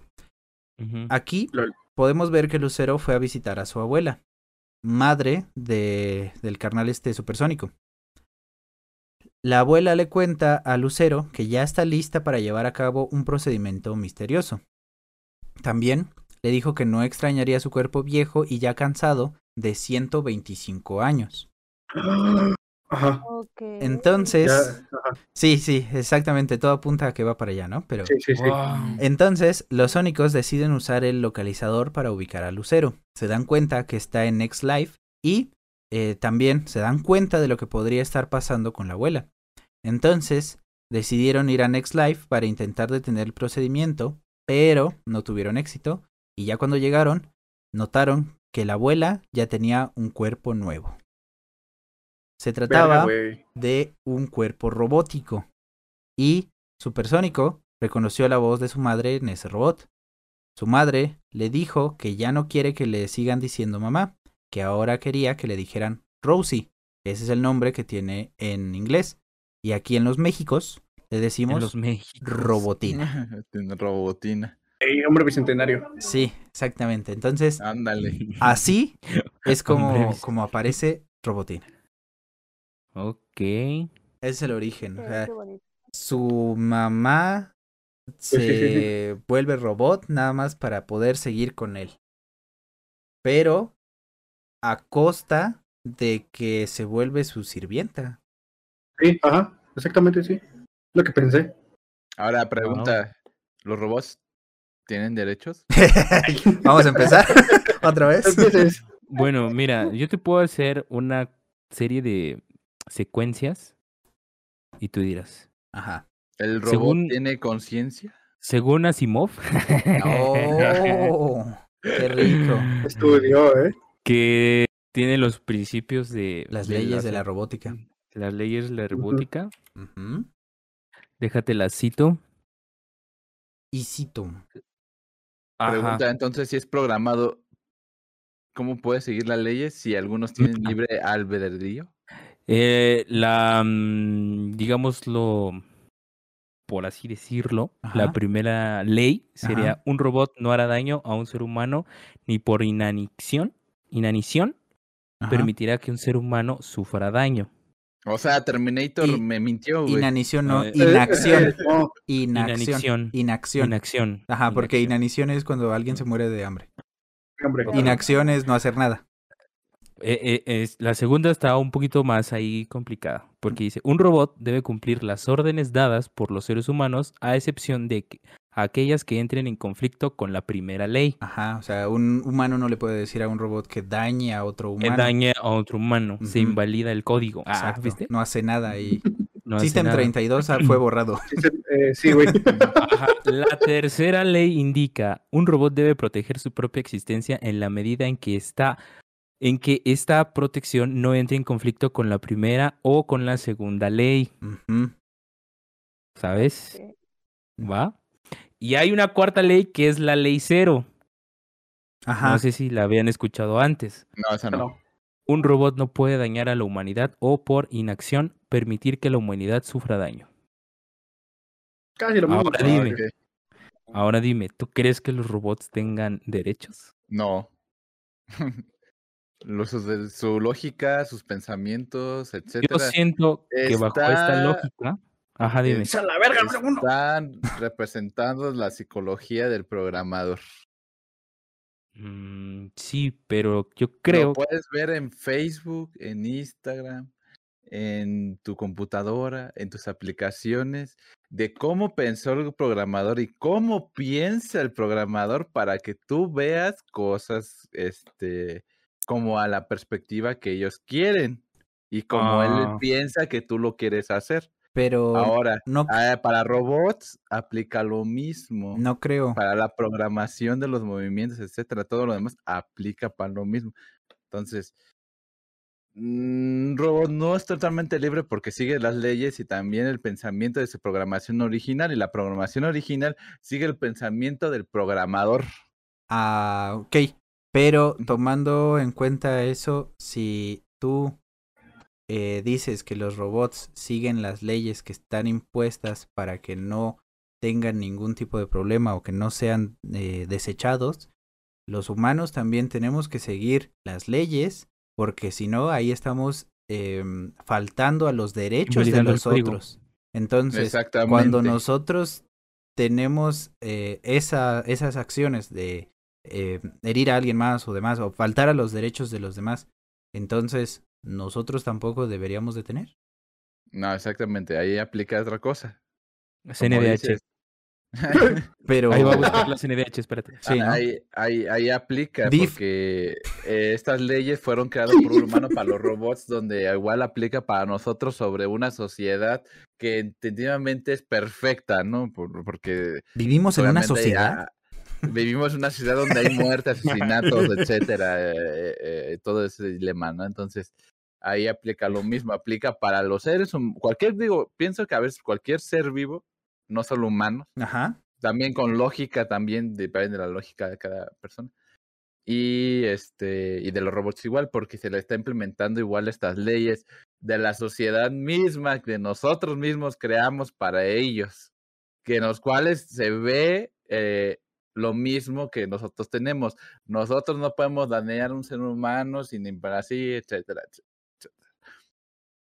S1: Aquí podemos ver que Lucero fue a visitar a su abuela, madre de, del carnal este supersónico. La abuela le cuenta a Lucero que ya está lista para llevar a cabo un procedimiento misterioso. También le dijo que no extrañaría su cuerpo viejo y ya cansado de 125 años.
S2: Ajá.
S1: Entonces,
S2: Ya, ajá.
S1: sí, sí, exactamente, todo apunta a que va para allá, ¿no? Pero
S2: Sí, sí, sí.
S3: Wow.
S1: entonces, los sónicos deciden usar el localizador para ubicar a Lucero. Se dan cuenta que está en Next Life y eh, también se dan cuenta de lo que podría estar pasando con la abuela. Entonces, decidieron ir a Next Life para intentar detener el procedimiento, pero no tuvieron éxito. Y ya cuando llegaron, notaron que la abuela ya tenía un cuerpo nuevo. Se trataba
S2: Verga,
S1: de un cuerpo robótico. Y Supersónico reconoció la voz de su madre en ese robot. Su madre le dijo que ya no quiere que le sigan diciendo mamá, que ahora quería que le dijeran Rosie. Ese es el nombre que tiene en inglés. Y aquí en los Méxicos le decimos
S3: los
S1: robotina.
S4: Robotina.
S2: Ey, hombre bicentenario.
S1: Sí, exactamente. Entonces,
S4: Ándale.
S1: así es como, como aparece robotina.
S3: Ok.
S1: Ese es el origen. o sea, su mamá se vuelve robot nada más para poder seguir con él. Pero a costa de que se vuelve su sirvienta.
S2: Sí, ajá. Exactamente, sí. Lo que pensé.
S4: Ahora pregunta, ¿los robots tienen derechos?
S1: Vamos a empezar otra vez.
S3: Bueno, mira, yo te puedo hacer una serie de secuencias y tú dirás.
S1: Ajá.
S4: ¿El robot
S3: Según-
S4: tiene conciencia?
S3: Según Asimov,
S1: Oh, qué rico.
S2: Estudió, ¿eh?
S3: que tiene los principios de
S1: Las leyes de la
S3: robótica. Las leyes de la robótica. Déjate la cito.
S1: Y cito.
S3: Ajá.
S4: Pregunta entonces si es programado, ¿cómo puede seguir las leyes si algunos tienen libre albedrío?
S3: Eh, la, mm, digámoslo, por así decirlo,
S1: Ajá.
S3: la primera ley sería
S1: Ajá.
S3: un robot no hará daño a un ser humano ni por inanición, inanición
S1: Ajá.
S3: permitirá que un ser humano sufra daño.
S4: O sea, Terminator
S1: Y-
S4: me mintió, güey.
S1: Inanición, no, inacción.
S2: Eh, no,
S1: Inacción.
S3: Inanición.
S1: Inacción.
S3: Inacción.
S1: Ajá, porque
S3: inacción.
S1: inanición es cuando alguien se muere de hambre. Inacción es no hacer nada.
S3: Eh, eh, es- la segunda está un poquito más ahí complicada, porque dice, un robot debe cumplir las órdenes dadas por los seres humanos, a excepción de que- aquellas que entren en conflicto con la primera ley,
S1: Ajá, o sea, un humano no le puede decir a un robot que dañe a otro
S3: que
S1: humano.
S3: dañe a otro humano, se invalida el código. Ah,
S1: Exacto,
S3: ¿viste?
S1: No hace nada y
S3: No hace
S1: System
S3: nada.
S1: 32 ah, fue borrado.
S2: Sí, eh, sí, güey.
S3: Ajá. La tercera ley indica, un robot debe proteger su propia existencia en la medida en que está en que esta protección no entre en conflicto con la primera o con la segunda ley. ¿sabes? ¿Va? Y hay una cuarta ley que es la ley cero.
S1: Ajá.
S3: No sé si la habían escuchado antes.
S4: No, esa no.
S2: No.
S3: Un robot no puede dañar a la humanidad o por inacción permitir que la humanidad sufra daño.
S2: Casi lo mismo.
S3: Ahora
S2: que-
S3: dime. Ahora dime, ¿tú crees que los robots tengan derechos?
S4: No. Los, de su lógica, sus pensamientos,
S3: Yo
S4: etcétera.
S3: siento que bajo esta
S4: está-
S3: lógica, ajá, dime.
S2: ¡Esa la verga, no, uno!
S4: Están representando la psicología del programador.
S3: Mm, sí, pero yo
S4: Lo
S3: creo
S4: puedes ver en Facebook, en Instagram, en tu computadora, en tus aplicaciones, de cómo pensó el programador y cómo piensa el programador para que tú veas cosas, este, como a la perspectiva que ellos quieren y como él
S3: Ah.
S4: piensa que tú lo quieres hacer.
S1: Pero
S4: Ahora,
S1: no,
S4: ah, para robots aplica lo mismo.
S1: no creo.
S4: Para la programación de los movimientos, etcétera, todo lo demás aplica para lo mismo. Entonces, un robot no es totalmente libre porque sigue las leyes y también el pensamiento de su programación original y la programación original sigue el pensamiento del programador.
S1: Ah, ok. Pero tomando en cuenta eso, si tú eh, dices que los robots siguen las leyes que están impuestas para que no tengan ningún tipo de problema o que no sean eh, desechados, los humanos también tenemos que seguir las leyes porque si no, ahí estamos em, faltando a los derechos de los otros. Entonces, cuando nosotros tenemos eh, esa, esas acciones de eh, herir a alguien más o demás, o faltar a los derechos de los demás, entonces nosotros tampoco deberíamos de tener.
S4: No, exactamente, ahí aplica otra cosa.
S3: CNDH.
S1: Pero
S3: Ahí va a buscar la CNDH, espérate.
S1: Sí, ¿no?
S4: ahí, ahí, ahí aplica, porque eh, estas leyes fueron creadas por un humano para los robots, donde igual aplica para nosotros sobre una sociedad que entenditivamente es perfecta, ¿no? Por- porque
S1: vivimos en una sociedad.
S4: Vivimos en una ciudad donde hay muerte, asesinatos, etcétera, eh, eh, todo ese dilema, ¿no? Entonces, ahí aplica lo mismo, aplica para los seres, cualquier, digo, pienso que a veces cualquier ser vivo, no solo humanos,
S1: Ajá.
S4: también con lógica, también depende de la lógica de cada persona. Y este, y de los robots igual, porque se le está implementando igual estas leyes de la sociedad misma que nosotros mismos creamos para ellos, que en los cuales se ve eh, lo mismo que nosotros tenemos. Nosotros no podemos dañar a un ser humano sin así, etcétera, etcétera.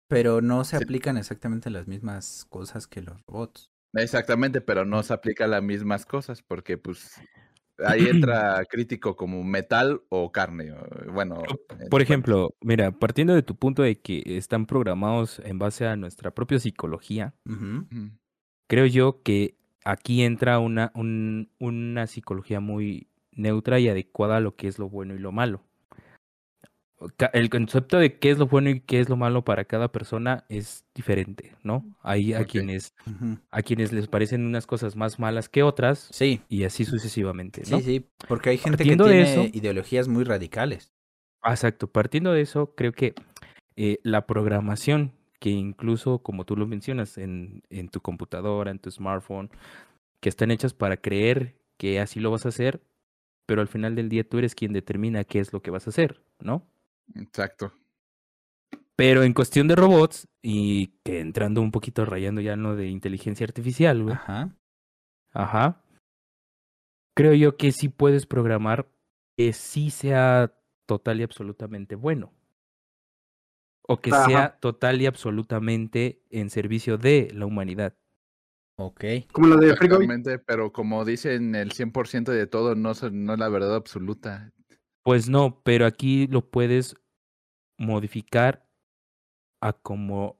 S1: Pero no se
S4: Sí.
S1: aplican exactamente las mismas cosas que los robots.
S4: Exactamente, pero no se aplica las mismas cosas porque pues ahí entra crítico como metal o carne. Bueno, en-
S3: Por ejemplo, mira, partiendo de tu punto de que están programados en base a nuestra propia psicología, creo yo que aquí entra una, un- una psicología muy neutra y adecuada a lo que es lo bueno y lo malo. El concepto de qué es lo bueno y qué es lo malo para cada persona es diferente, ¿no? Hay a
S4: Ok.
S3: quienes
S1: Ujú.
S3: a quienes les parecen unas cosas más malas que otras
S1: Sí,
S3: y así sucesivamente, ¿no?
S1: sí, sí, porque hay gente
S3: Partiendo
S1: que tiene
S3: eso-
S1: ideologías muy radicales.
S3: Exacto, partiendo de eso, creo que eh, la programación, que incluso como tú lo mencionas en, en tu computadora, en tu smartphone, que están hechas para creer que así lo vas a hacer, pero al final del día tú eres quien determina qué es lo que vas a hacer, ¿no?
S4: Exacto.
S3: Pero en cuestión de robots, y que entrando un poquito rayando ya en lo de inteligencia artificial, güey,
S1: Ajá.
S3: Ajá. Creo yo que sí puedes programar que sí sea total y absolutamente bueno. O que
S2: Ajá.
S3: sea total y absolutamente en servicio de la humanidad.
S1: Ok.
S2: Como la de.
S4: Exactamente, pero como dicen, el 100% de todo no, es- no es la verdad absoluta.
S3: Pues no, pero aquí lo puedes modificar a como...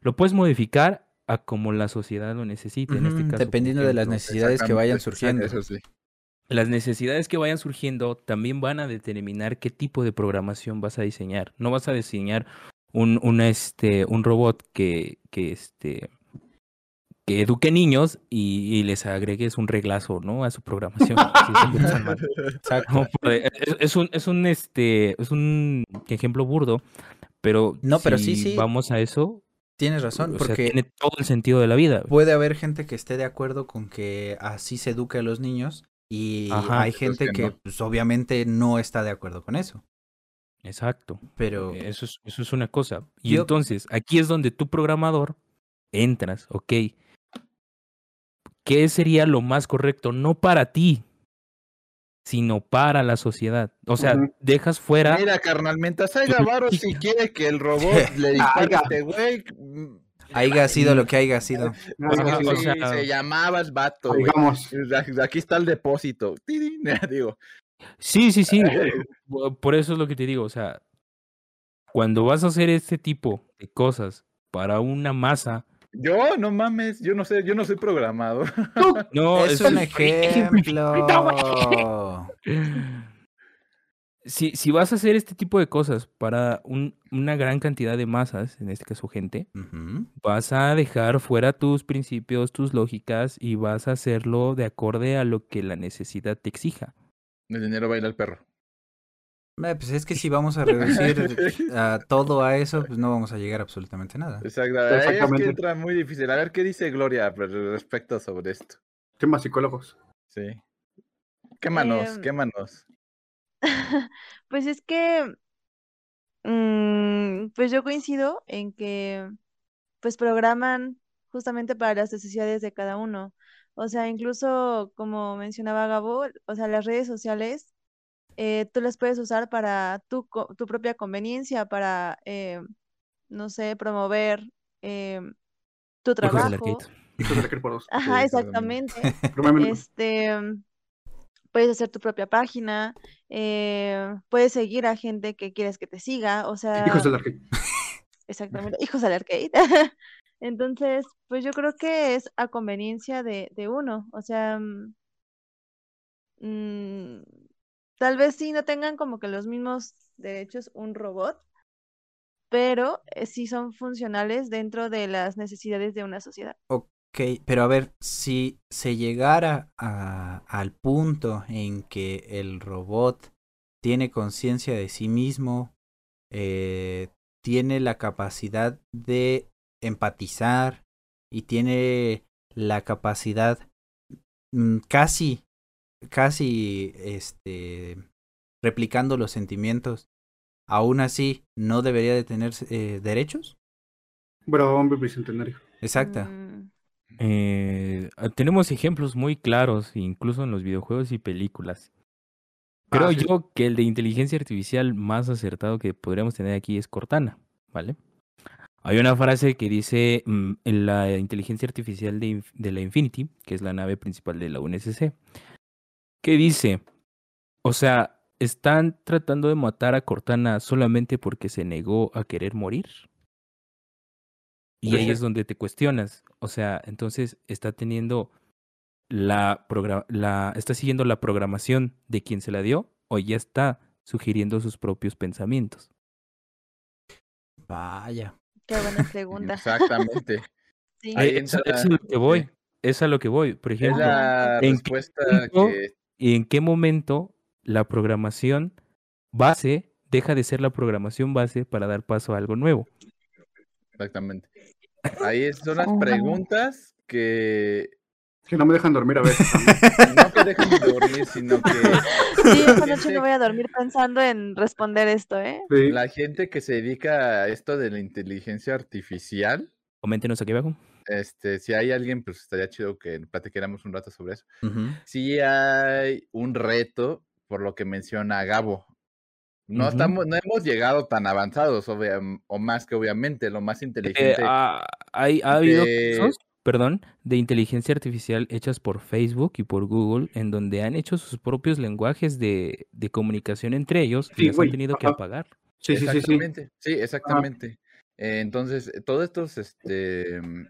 S3: Lo puedes modificar a como la sociedad lo necesite. En este caso,
S1: dependiendo de las necesidades que vayan surgiendo.
S4: Eso sí.
S3: Las necesidades que vayan surgiendo también van a determinar qué tipo de programación vas a diseñar. No vas a diseñar un, una, este, un robot que, que, este, que eduque niños y, y les agregues un reglazo, ¿no? A su programación. No, pues, es, es un, es un este, es un ejemplo burdo, pero
S1: No, pero
S3: si
S1: sí, sí.
S3: vamos a eso,
S1: Tienes razón,
S3: o sea,
S1: porque
S3: tiene todo el sentido de la vida.
S1: puede haber gente que esté de acuerdo con que así se eduque a los niños y
S3: Ajá.
S1: hay gente
S4: que
S1: que
S4: no.
S1: pues, obviamente no está de acuerdo con eso.
S3: Exacto.
S1: Pero
S3: Eso es, eso es una cosa. Y
S1: Yo-
S3: entonces, aquí es donde tu programador entras, ok. ¿Qué sería lo más correcto? No para ti, sino para la sociedad. O sea, dejas fuera.
S4: Mira, carnal, mientras haya varo, si quiere que el robot le dispare a este güey.
S1: Haya sido lo que haya sido.
S3: Ajá,
S4: sí,
S3: o sea-
S4: se llamaba el vato.
S2: Digamos,
S4: Aquí está el depósito. Digo,
S3: Sí, sí, sí. Por- eso es lo que te digo. O sea, cuando vas a hacer este tipo de cosas para una masa,
S4: yo no mames, yo no sé, yo no soy programado.
S3: no
S1: es
S3: eso
S1: un ejemplo.
S3: Si, si vas a hacer este tipo de cosas para un- una gran cantidad de masas, en este caso gente, vas a dejar fuera tus principios, tus lógicas y vas a hacerlo de acorde a lo que la necesidad te exija.
S4: El dinero baila el perro.
S1: Eh, Pues es que si vamos a reducir a todo a eso, pues no vamos a llegar a absolutamente nada.
S4: Exacto. ahí Es que
S2: Exactamente.
S4: entra muy difícil. A ver qué dice Gloria al respecto sobre esto.
S2: temas psicólogos.
S4: Sí. Quémanos,
S5: Em,
S4: quémanos.
S5: Pues es que, mm, pues yo coincido en que, pues programan justamente para las necesidades de cada uno. O sea, incluso como mencionaba Gabo, o sea, las redes sociales, eh, tú las puedes usar para tu, co- tu propia conveniencia, para, eh, no sé, promover eh, tu
S3: Hijos del
S5: trabajo.
S3: arcade.
S2: Hijos de la por dos.
S5: Ajá,
S4: Sí,
S5: exactamente.
S2: Probablemente.
S5: Este, puedes hacer tu propia página, eh, puedes seguir a gente que quieres que te siga, o sea,
S2: Hijos del arcade.
S5: exactamente, hijos del arcade. Entonces, pues yo creo que es a conveniencia de, de uno, o sea, mm, mm, tal vez sí no tengan como que los mismos derechos un robot, pero eh, sí son funcionales dentro de las necesidades de una sociedad.
S1: Ok, pero a ver, si se llegara a- al punto en que el robot tiene conciencia de sí mismo, eh, tiene la capacidad de empatizar y tiene la capacidad mm, casi, casi, este, replicando los sentimientos, aún así no debería de tener eh, derechos.
S2: Broma bicentenario.
S1: Exacta.
S5: Mm,
S3: Eh, ah, tenemos ejemplos muy claros, incluso en los videojuegos y películas.
S2: Ah,
S3: Creo
S2: sí.
S3: yo que el de inteligencia artificial más acertado que podríamos tener aquí es Cortana, ¿vale? Hay una frase que dice mm, en la inteligencia artificial de, de la Infinity, que es la nave principal de la UNSC, que dice, o sea, ¿están tratando de matar a Cortana solamente porque se negó a querer morir? Y ahí es donde te cuestionas. O sea, entonces está teniendo la, la está siguiendo la programación de quien se la dio o ya está sugiriendo sus propios pensamientos.
S1: Vaya.
S5: qué buena pregunta.
S4: Exactamente.
S5: Sí.
S4: Ahí
S3: Eh,
S4: entra-
S3: es a lo que voy. Es a lo que voy. Por
S4: Es
S3: ejemplo,
S4: la
S3: ¿en qué
S4: respuesta
S3: punto?
S4: que
S3: ¿y en qué momento la programación base deja de ser la programación base para dar paso a algo nuevo?
S4: Exactamente. Ahí son las preguntas que
S2: Que no me dejan dormir a veces. también.
S4: no te dejan de dormir, sino que
S5: Sí, esta noche
S4: Gente-
S5: no voy a dormir pensando en responder esto, ¿eh?
S2: Sí.
S4: la gente que se dedica a esto de la inteligencia artificial,
S3: Coméntenos aquí abajo.
S4: este, si hay alguien, pues estaría chido que platiquáramos un rato sobre eso.
S1: Ujú.
S4: Sí hay un reto, por lo que menciona Gabo. No estamos, no hemos llegado tan avanzados, obvia- o más que obviamente, lo más
S3: Eh,
S4: inteligente.
S3: ah, hay, ha habido
S4: de-
S3: casos, perdón, de inteligencia artificial hechas por Facebook y por Google, en donde han hecho sus propios lenguajes de, de comunicación entre ellos y las han tenido que apagar.
S2: Sí, sí, sí, sí.
S4: Exactamente, sí, exactamente. Eh, entonces, eh, todos estos este, mm,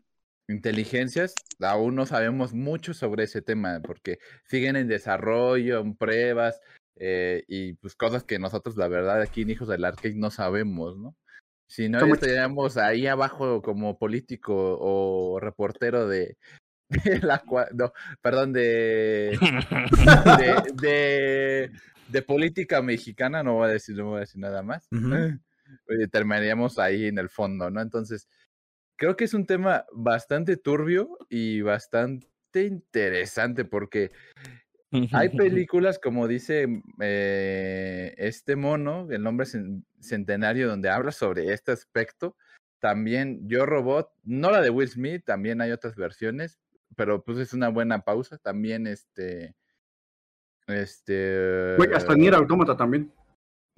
S4: inteligencias, aún no sabemos mucho sobre ese tema, porque siguen en desarrollo, en pruebas, eh, y pues cosas que nosotros, la verdad, aquí en Hijos del Arcade no sabemos, ¿no? Si no, estaríamos ahí abajo como político o reportero de, de la no, perdón, de, de, de, de política mexicana, no voy a decir, no voy a decir nada más.
S1: Ujú.
S4: Oye, terminaríamos ahí en el fondo, ¿no? Entonces, creo que es un tema bastante turbio y bastante interesante porque hay películas, como dice eh, este mono, el nombre cen- centenario, donde habla sobre este aspecto. También Yo Robot, no la de Will Smith, también hay otras versiones, pero pues es una buena pausa. También este. Este.
S2: Güey, hasta Nier Automata también.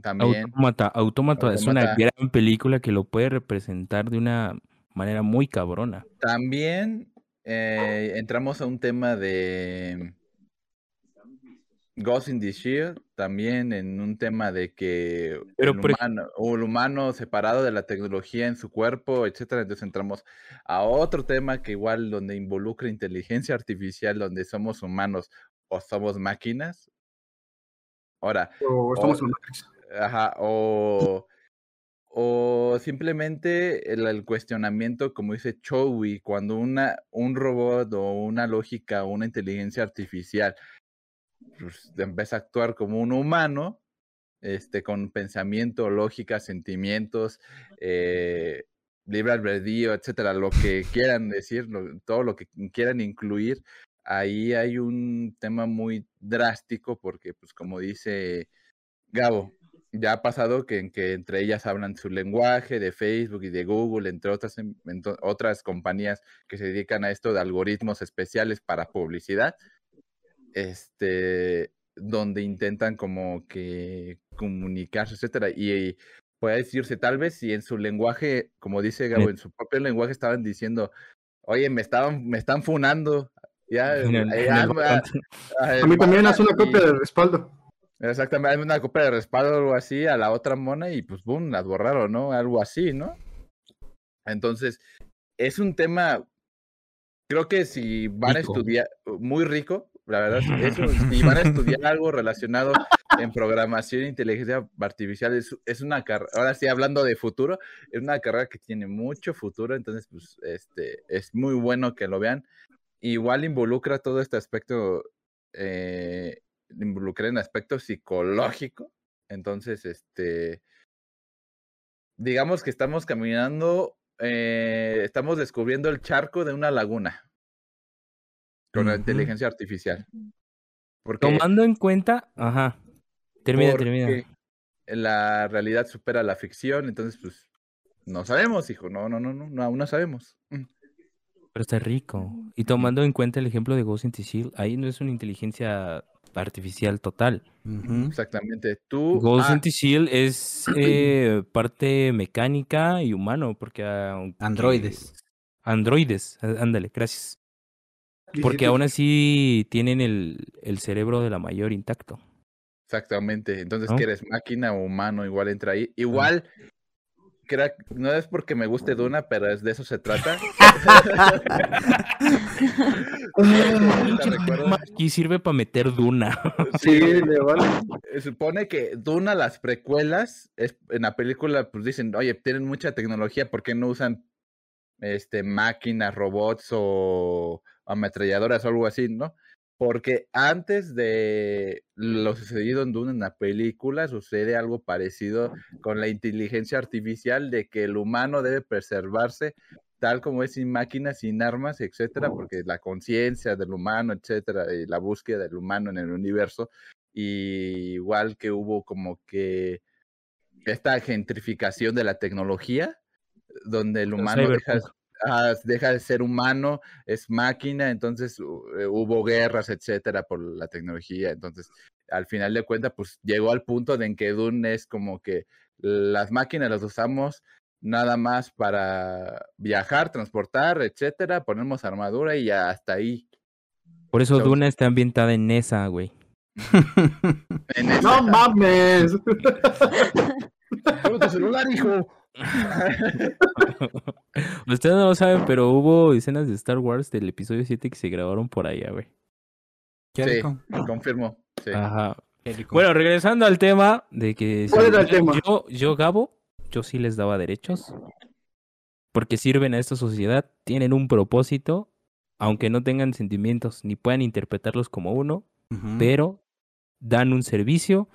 S4: También.
S3: Autómata, Autómata es una gran película que lo puede representar de una manera muy cabrona.
S4: También eh, entramos a un tema de Ghost in the Shield, también en un tema de que
S3: Pero, ej-
S4: humano, el humano separado de la tecnología en su cuerpo, etcétera. Entonces entramos a otro tema que igual donde involucra inteligencia artificial, donde somos humanos o somos máquinas. Ahora,
S2: O estamos
S4: O-. Ajá, o, o simplemente el, el cuestionamiento, como dice Chowi, cuando una, un robot o una lógica o una inteligencia artificial empieza a actuar como un humano, este, con pensamiento, lógica, sentimientos, eh, libre albedrío, etcétera, lo que quieran decir, todo lo que quieran incluir, ahí hay un tema muy drástico porque, pues, como dice Gabo, ya ha pasado que, en que entre ellas hablan su lenguaje de Facebook y de Google, entre otras, ento- otras compañías que se dedican a esto de algoritmos especiales para publicidad, este, donde intentan como que comunicarse, etcétera. Y, puede decirse, tal vez si en su lenguaje, como dice Gabo,
S3: Sí.
S4: en su propio lenguaje estaban diciendo, oye, me estaban, me están funando. Ya,
S3: En el-
S4: eh,
S3: en el
S4: ah,
S2: A mí también
S4: Valorant
S2: hace una
S4: y-
S2: copia de respaldo.
S4: Exactamente, hay una copia de respaldo o algo así a la otra mona y pues boom, las borraron, ¿no? Algo así, ¿no? Entonces, es un tema, creo que si van
S3: Rico.
S4: a estudiar, muy rico, la verdad, eso, si van a estudiar algo relacionado en programación e inteligencia artificial, es, es una carrera, ahora sí, hablando de futuro, es una carrera que tiene mucho futuro, entonces, pues, este, es muy bueno que lo vean. Igual involucra todo este aspecto eh, involucré en aspecto psicológico. Entonces, este, digamos que estamos caminando, eh, estamos descubriendo el charco de una laguna con la inteligencia artificial. Porque,
S3: Tomando en cuenta, ajá. Termina, termina.
S4: porque la realidad supera la ficción, entonces, pues, no sabemos, hijo, no, no, no, no, no aún no sabemos. Mm.
S3: Pero está rico. Y tomando en cuenta el ejemplo de Ghost in the Shield, ahí no es una inteligencia artificial total.
S4: Exactamente. Tú,
S3: Ghost
S4: ah,
S3: in the Shield es eh, parte mecánica y humano, porque aunque-
S1: Androides.
S3: Androides, ándale, gracias. Porque aún así tienen el, el cerebro de la mayor intacto.
S4: Exactamente. Entonces,
S3: ¿No?
S4: que eres máquina o humano, igual entra ahí. Igual, crea- no es porque me guste Duna, pero es de eso se trata.
S3: Aquí sirve para meter Duna.
S2: Sí, le vale.
S4: Supone que Duna, las precuelas, es, en la película, pues dicen, oye, tienen mucha tecnología, ¿por qué no usan este, máquinas, robots o ametralladoras o algo así, no? Porque antes de lo sucedido en Duna en la película, sucede algo parecido con la inteligencia artificial de que el humano debe preservarse tal como es sin máquinas, sin armas, etcétera, porque la conciencia del humano, etcétera, y la búsqueda del humano en el universo, y igual que hubo como que esta gentrificación de la tecnología, donde el humano deja. Ah, deja de ser humano, es máquina, entonces eh, hubo guerras, etcétera, por la tecnología. Entonces, al final de cuentas, pues llegó al punto de en que Dune es como que las máquinas las usamos nada más para viajar, transportar, etcétera, ponemos armadura y ya hasta ahí.
S3: Por eso
S4: Entonces-
S3: Duna está ambientada en esa, güey.
S4: En esa-
S2: No mames.
S4: Tu celular, hijo.
S3: Ustedes no lo saben, pero hubo escenas de Star Wars del episodio 7 que se grabaron por allá, güey.
S4: Sí. Confirmo. Sí.
S3: Ajá. Bueno, regresando al tema de que...
S2: ¿Cuál
S3: si-
S2: era el
S3: yo-
S2: tema?
S3: Yo, yo, Gabo, yo sí les daba derechos. Porque sirven a esta sociedad, tienen un propósito, aunque no tengan sentimientos ni puedan interpretarlos como uno, pero dan un servicio,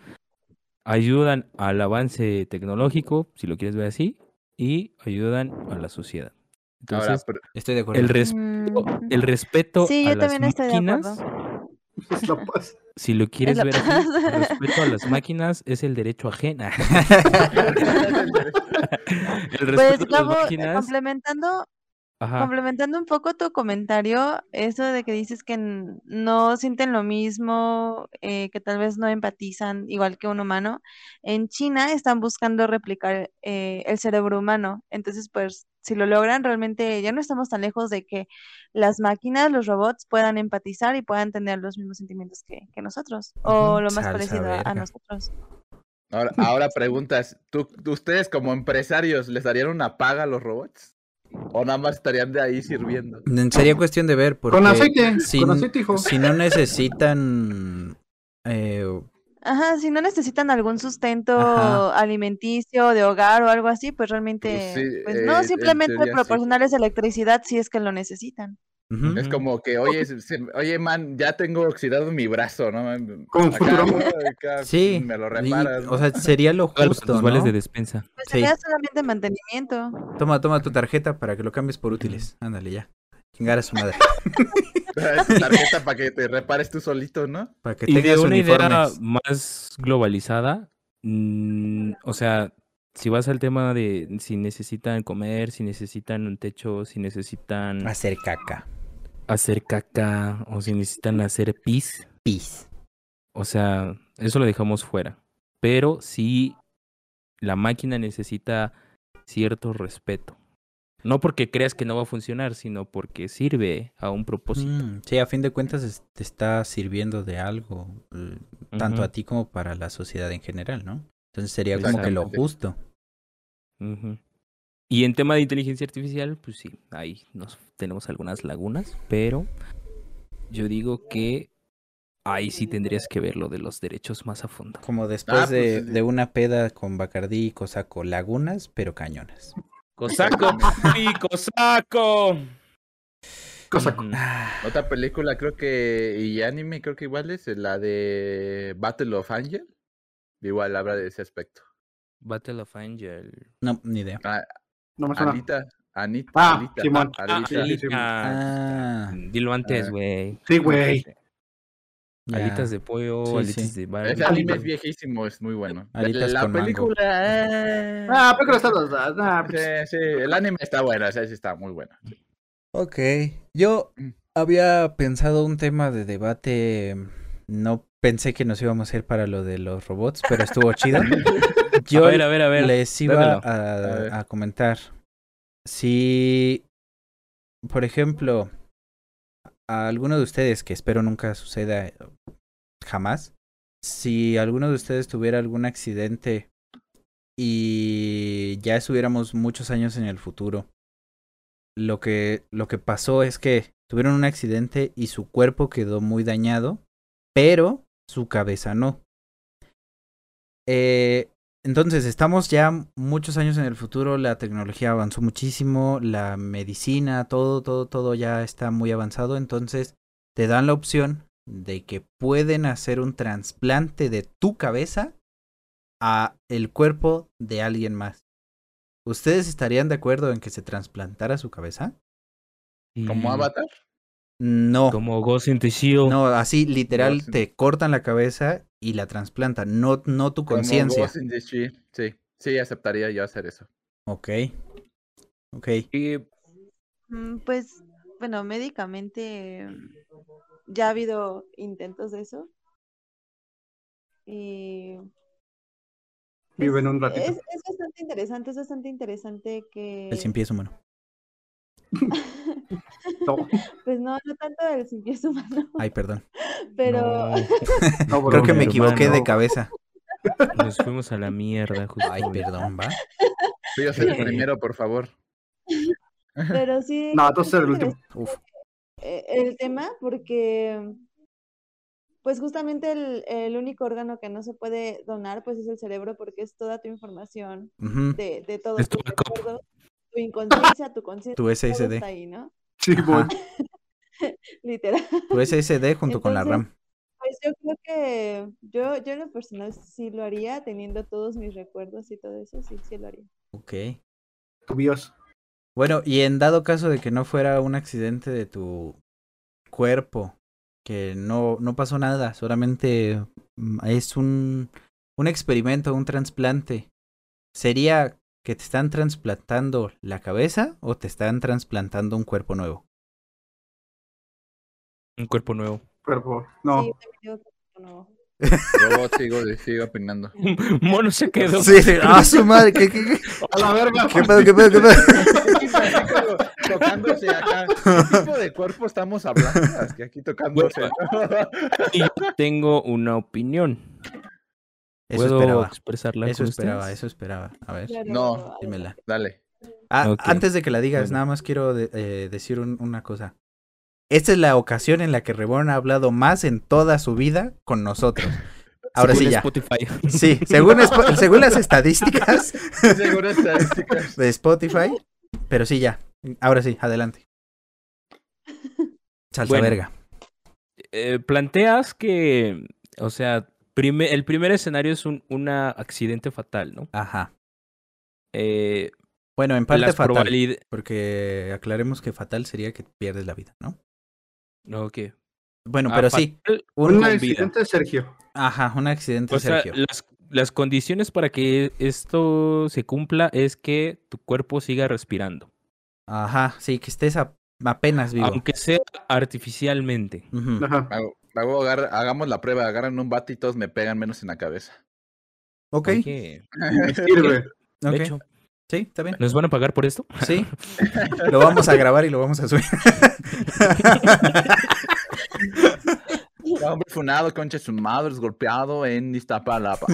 S3: ayudan al avance tecnológico, si lo quieres ver así, y ayudan a la sociedad.
S4: Ahora,
S3: Entonces,
S4: pero-
S1: Estoy de acuerdo.
S3: el, respeto,
S5: Mm,
S3: el respeto
S5: Sí,
S3: a
S5: yo
S3: las
S5: también estoy de
S3: máquinas,
S5: acuerdo.
S2: Es la paz.
S3: si lo quieres ver así, el respeto a las máquinas es el derecho ajena. el respeto
S5: Pues,
S3: a las máquinas,
S5: complementando,
S3: ajá,
S5: complementando un poco tu comentario, eso de que dices que no sienten lo mismo, eh, que tal vez no empatizan igual que un humano, en China están buscando replicar eh, el cerebro humano. Entonces, pues, si lo logran, realmente ya no estamos tan lejos de que las máquinas, los robots, puedan empatizar y puedan tener los mismos sentimientos que, que nosotros, o lo más
S1: salsa
S5: parecido a- nosotros.
S4: ahora, ahora preguntas, ¿tú, ustedes como empresarios les darían una paga a los robots? ¿O nada más estarían de ahí sirviendo?
S1: Sería cuestión de ver, porque
S2: Con aceite,
S1: si,
S2: con aceite, hijo.
S1: si no necesitan eh,
S5: Ajá, si no necesitan algún sustento
S1: Ajá.
S5: alimenticio, de hogar o algo así, pues realmente,
S4: sí,
S5: pues
S4: eh,
S5: no,
S4: en
S5: simplemente
S4: teoría sí.
S5: proporcionarles electricidad si es que lo necesitan.
S4: Es como que, oye, se- se- oye, man, ya tengo oxidado mi brazo, ¿no?
S1: Sí,
S4: me lo
S1: y,
S4: reparas.
S1: o sea, sería lo justo,
S3: tus vales
S1: ¿no?
S3: de despensa.
S5: Pues
S1: Sí.
S5: sería solamente mantenimiento.
S1: Toma, toma tu tarjeta para que lo cambies por útiles. Ándale ya. Chingar a su madre.
S4: Tarjeta para que te repares tú solito, ¿no?
S1: Para que
S3: Y de
S1: tengas
S3: una idea
S1: uniformes.
S3: más globalizada, mm, o sea, si vas al tema de si necesitan comer, si necesitan un techo, si necesitan
S1: Hacer caca.
S3: hacer caca o si necesitan hacer pis,
S1: Pis.
S3: o sea, eso lo dejamos fuera. Pero sí, la máquina necesita cierto respeto. No porque creas que no va a funcionar, sino porque sirve a un propósito.
S1: Mm, sí, a fin de cuentas es- te está sirviendo de algo, tanto a ti como para la sociedad en general, ¿no? Entonces sería como que lo justo.
S3: Y en tema de inteligencia artificial, pues sí, ahí nos tenemos algunas lagunas, pero yo digo que ahí sí tendrías que ver lo de los derechos más a fondo.
S1: Como después
S4: pues,
S1: de,
S4: sí.
S1: de una peda con Bacardí y Cosaco, lagunas, pero cañonas.
S3: ¡Cosaco, papi! ¡Cosaco!
S2: Cosa.
S3: Ujú.
S4: Otra película, creo que, y anime, creo que igual es la de Battle of Angel. Igual habla de ese aspecto.
S3: Battle of Angel.
S1: No, ni idea.
S4: Ah,
S2: No me suena.
S4: Anita, Anita,
S2: Ah,
S4: Alita,
S2: Simón.
S4: Alita.
S2: sí, sí, sí.
S1: Ah,
S3: Dilo antes,
S4: Ah.
S3: güey.
S2: Sí, güey.
S3: Alitas de pollo,
S1: Sí,
S3: alitas
S1: sí.
S3: de barbacoa.
S4: Ese anime es viejísimo, es muy bueno.
S1: Alitas
S4: la
S1: con mango.
S4: película. eh,
S2: Ah, pero está los dos. Ah, pues,
S4: sí, sí, el anime está bueno, ese sí está muy bueno. sí.
S1: Ok, yo
S4: Mm.
S1: había pensado un tema de debate, no pensé que nos íbamos a ir para lo de los robots, pero estuvo chido. Yo
S3: a ver, a ver, a ver.
S1: les iba a,
S4: a
S1: comentar. Si, por ejemplo, a alguno de ustedes, que espero nunca suceda eh, jamás, si alguno de ustedes tuviera algún accidente y ya estuviéramos muchos años en el futuro, lo que, lo que pasó es que tuvieron un accidente y su cuerpo quedó muy dañado, pero su cabeza no. Eh, entonces, estamos ya muchos años en el futuro, la tecnología avanzó muchísimo, la medicina, todo, todo, todo ya está muy avanzado, entonces te dan la opción de que pueden hacer un trasplante de tu cabeza a el cuerpo de alguien más. ¿Ustedes estarían de acuerdo en que se trasplantara su cabeza?
S4: ¿Como Avatar?
S1: No.
S3: Como Ghost in the.
S1: No, así literal te cortan la cabeza y la trasplantan, no, no tu conciencia.
S4: Ghost in the Shell, Sí, sí, aceptaría yo hacer eso.
S1: Ok. Ok.
S3: Y-
S5: Mm, Pues, bueno, médicamente mm, ya ha habido intentos de eso. Y
S2: Viven un
S5: es,
S2: ratito.
S5: es bastante interesante, es bastante interesante que...
S1: El cien pies humano.
S2: No,
S5: Pues no, no tanto el sin pies humano,
S1: Ay, perdón.
S5: pero...
S3: No,
S2: no,
S1: Creo que me equivoqué de cabeza.
S3: nos fuimos a la mierda, justo.
S1: Ay, perdón, va.
S4: Sí, yo soy el primero, por favor.
S5: Pero sí.
S2: No,
S5: es
S2: entonces el último.
S1: Uf.
S5: eh, El tema, porque pues justamente el, el único órgano que no se puede donar, pues es el cerebro, porque es toda tu información de, de todo
S3: Es
S5: tu
S3: tu backup.
S5: Tu inconsciencia, tu conciencia,
S1: Tu SSD.
S5: está ahí, ¿no?
S2: Sí,
S1: Ajá,
S5: Literal.
S1: Tu SSD junto con la RAM.
S5: Pues yo creo que yo, yo en lo personal sí lo haría, teniendo todos mis recuerdos y todo eso, sí, sí lo haría.
S1: Ok.
S2: tu BIOS.
S1: Bueno, y en dado caso de que no fuera un accidente de tu cuerpo, que no, no pasó nada, solamente mm, es un, un experimento, un trasplante, ¿sería que te están trasplantando la cabeza o te están trasplantando un cuerpo nuevo?
S3: Un cuerpo nuevo.
S2: Cuerpo. No.
S5: Sí, también que no.
S4: Robot, sigo, sigo opinando.
S3: Mono se quedó.
S1: Sí, ah, su madre, ¿qué, qué, qué,
S2: A la verga.
S1: qué pedo, qué pedo, qué pedo?
S4: tocándose acá. ¿Qué tipo de cuerpo estamos hablando? Es que aquí tocándose.
S3: Y yo tengo una opinión.
S1: Eso
S3: ¿Puedo
S1: esperaba,
S3: expresarla
S1: eso
S3: con
S1: esperaba,
S3: ustedes?
S1: eso esperaba. A ver,
S4: No,
S1: dímela.
S4: Dale.
S1: Ah. Antes de que la digas,
S3: Bueno.
S1: nada más quiero de- eh, decir un- una cosa. Esta es la ocasión en la que Reborn ha hablado más en toda su vida con nosotros. Ahora
S3: Según
S1: sí ya.
S3: Spotify.
S1: Sí, según, según las estadísticas
S4: Seguro estadísticas.
S1: de Spotify. Pero sí, ya. Ahora sí, adelante. Salsa
S3: Bueno.
S1: verga.
S3: Eh, planteas que, o sea, el primer escenario es un una accidente fatal, ¿no?
S1: Ajá.
S3: Eh,
S1: Bueno, en parte
S3: las
S1: fatal.
S3: probabilidades...
S1: Porque aclaremos que fatal sería que pierdes la vida, ¿no?
S3: Ok.
S1: Bueno,
S3: Ah,
S1: pero sí. Un,
S2: Un
S3: con vida.
S2: accidente, Sergio.
S1: ajá, un accidente,
S3: O sea,
S1: Sergio.
S3: las, las condiciones para que esto se cumpla es que tu cuerpo siga respirando.
S1: Ajá, sí, que estés a- apenas vivo.
S3: Aunque sea artificialmente.
S1: Ujú.
S2: Ajá.
S4: Hagamos la prueba. Agarran un bate y todos me pegan menos en la cabeza.
S1: Ok,
S2: Me sirve.
S3: de
S1: ok.
S3: hecho,
S1: Sí, está bien.
S3: ¿nos van a pagar por esto?
S1: Sí. Lo vamos a grabar y lo vamos a subir.
S4: Hombre funado, concha su madre, golpeado en Iztapalapa.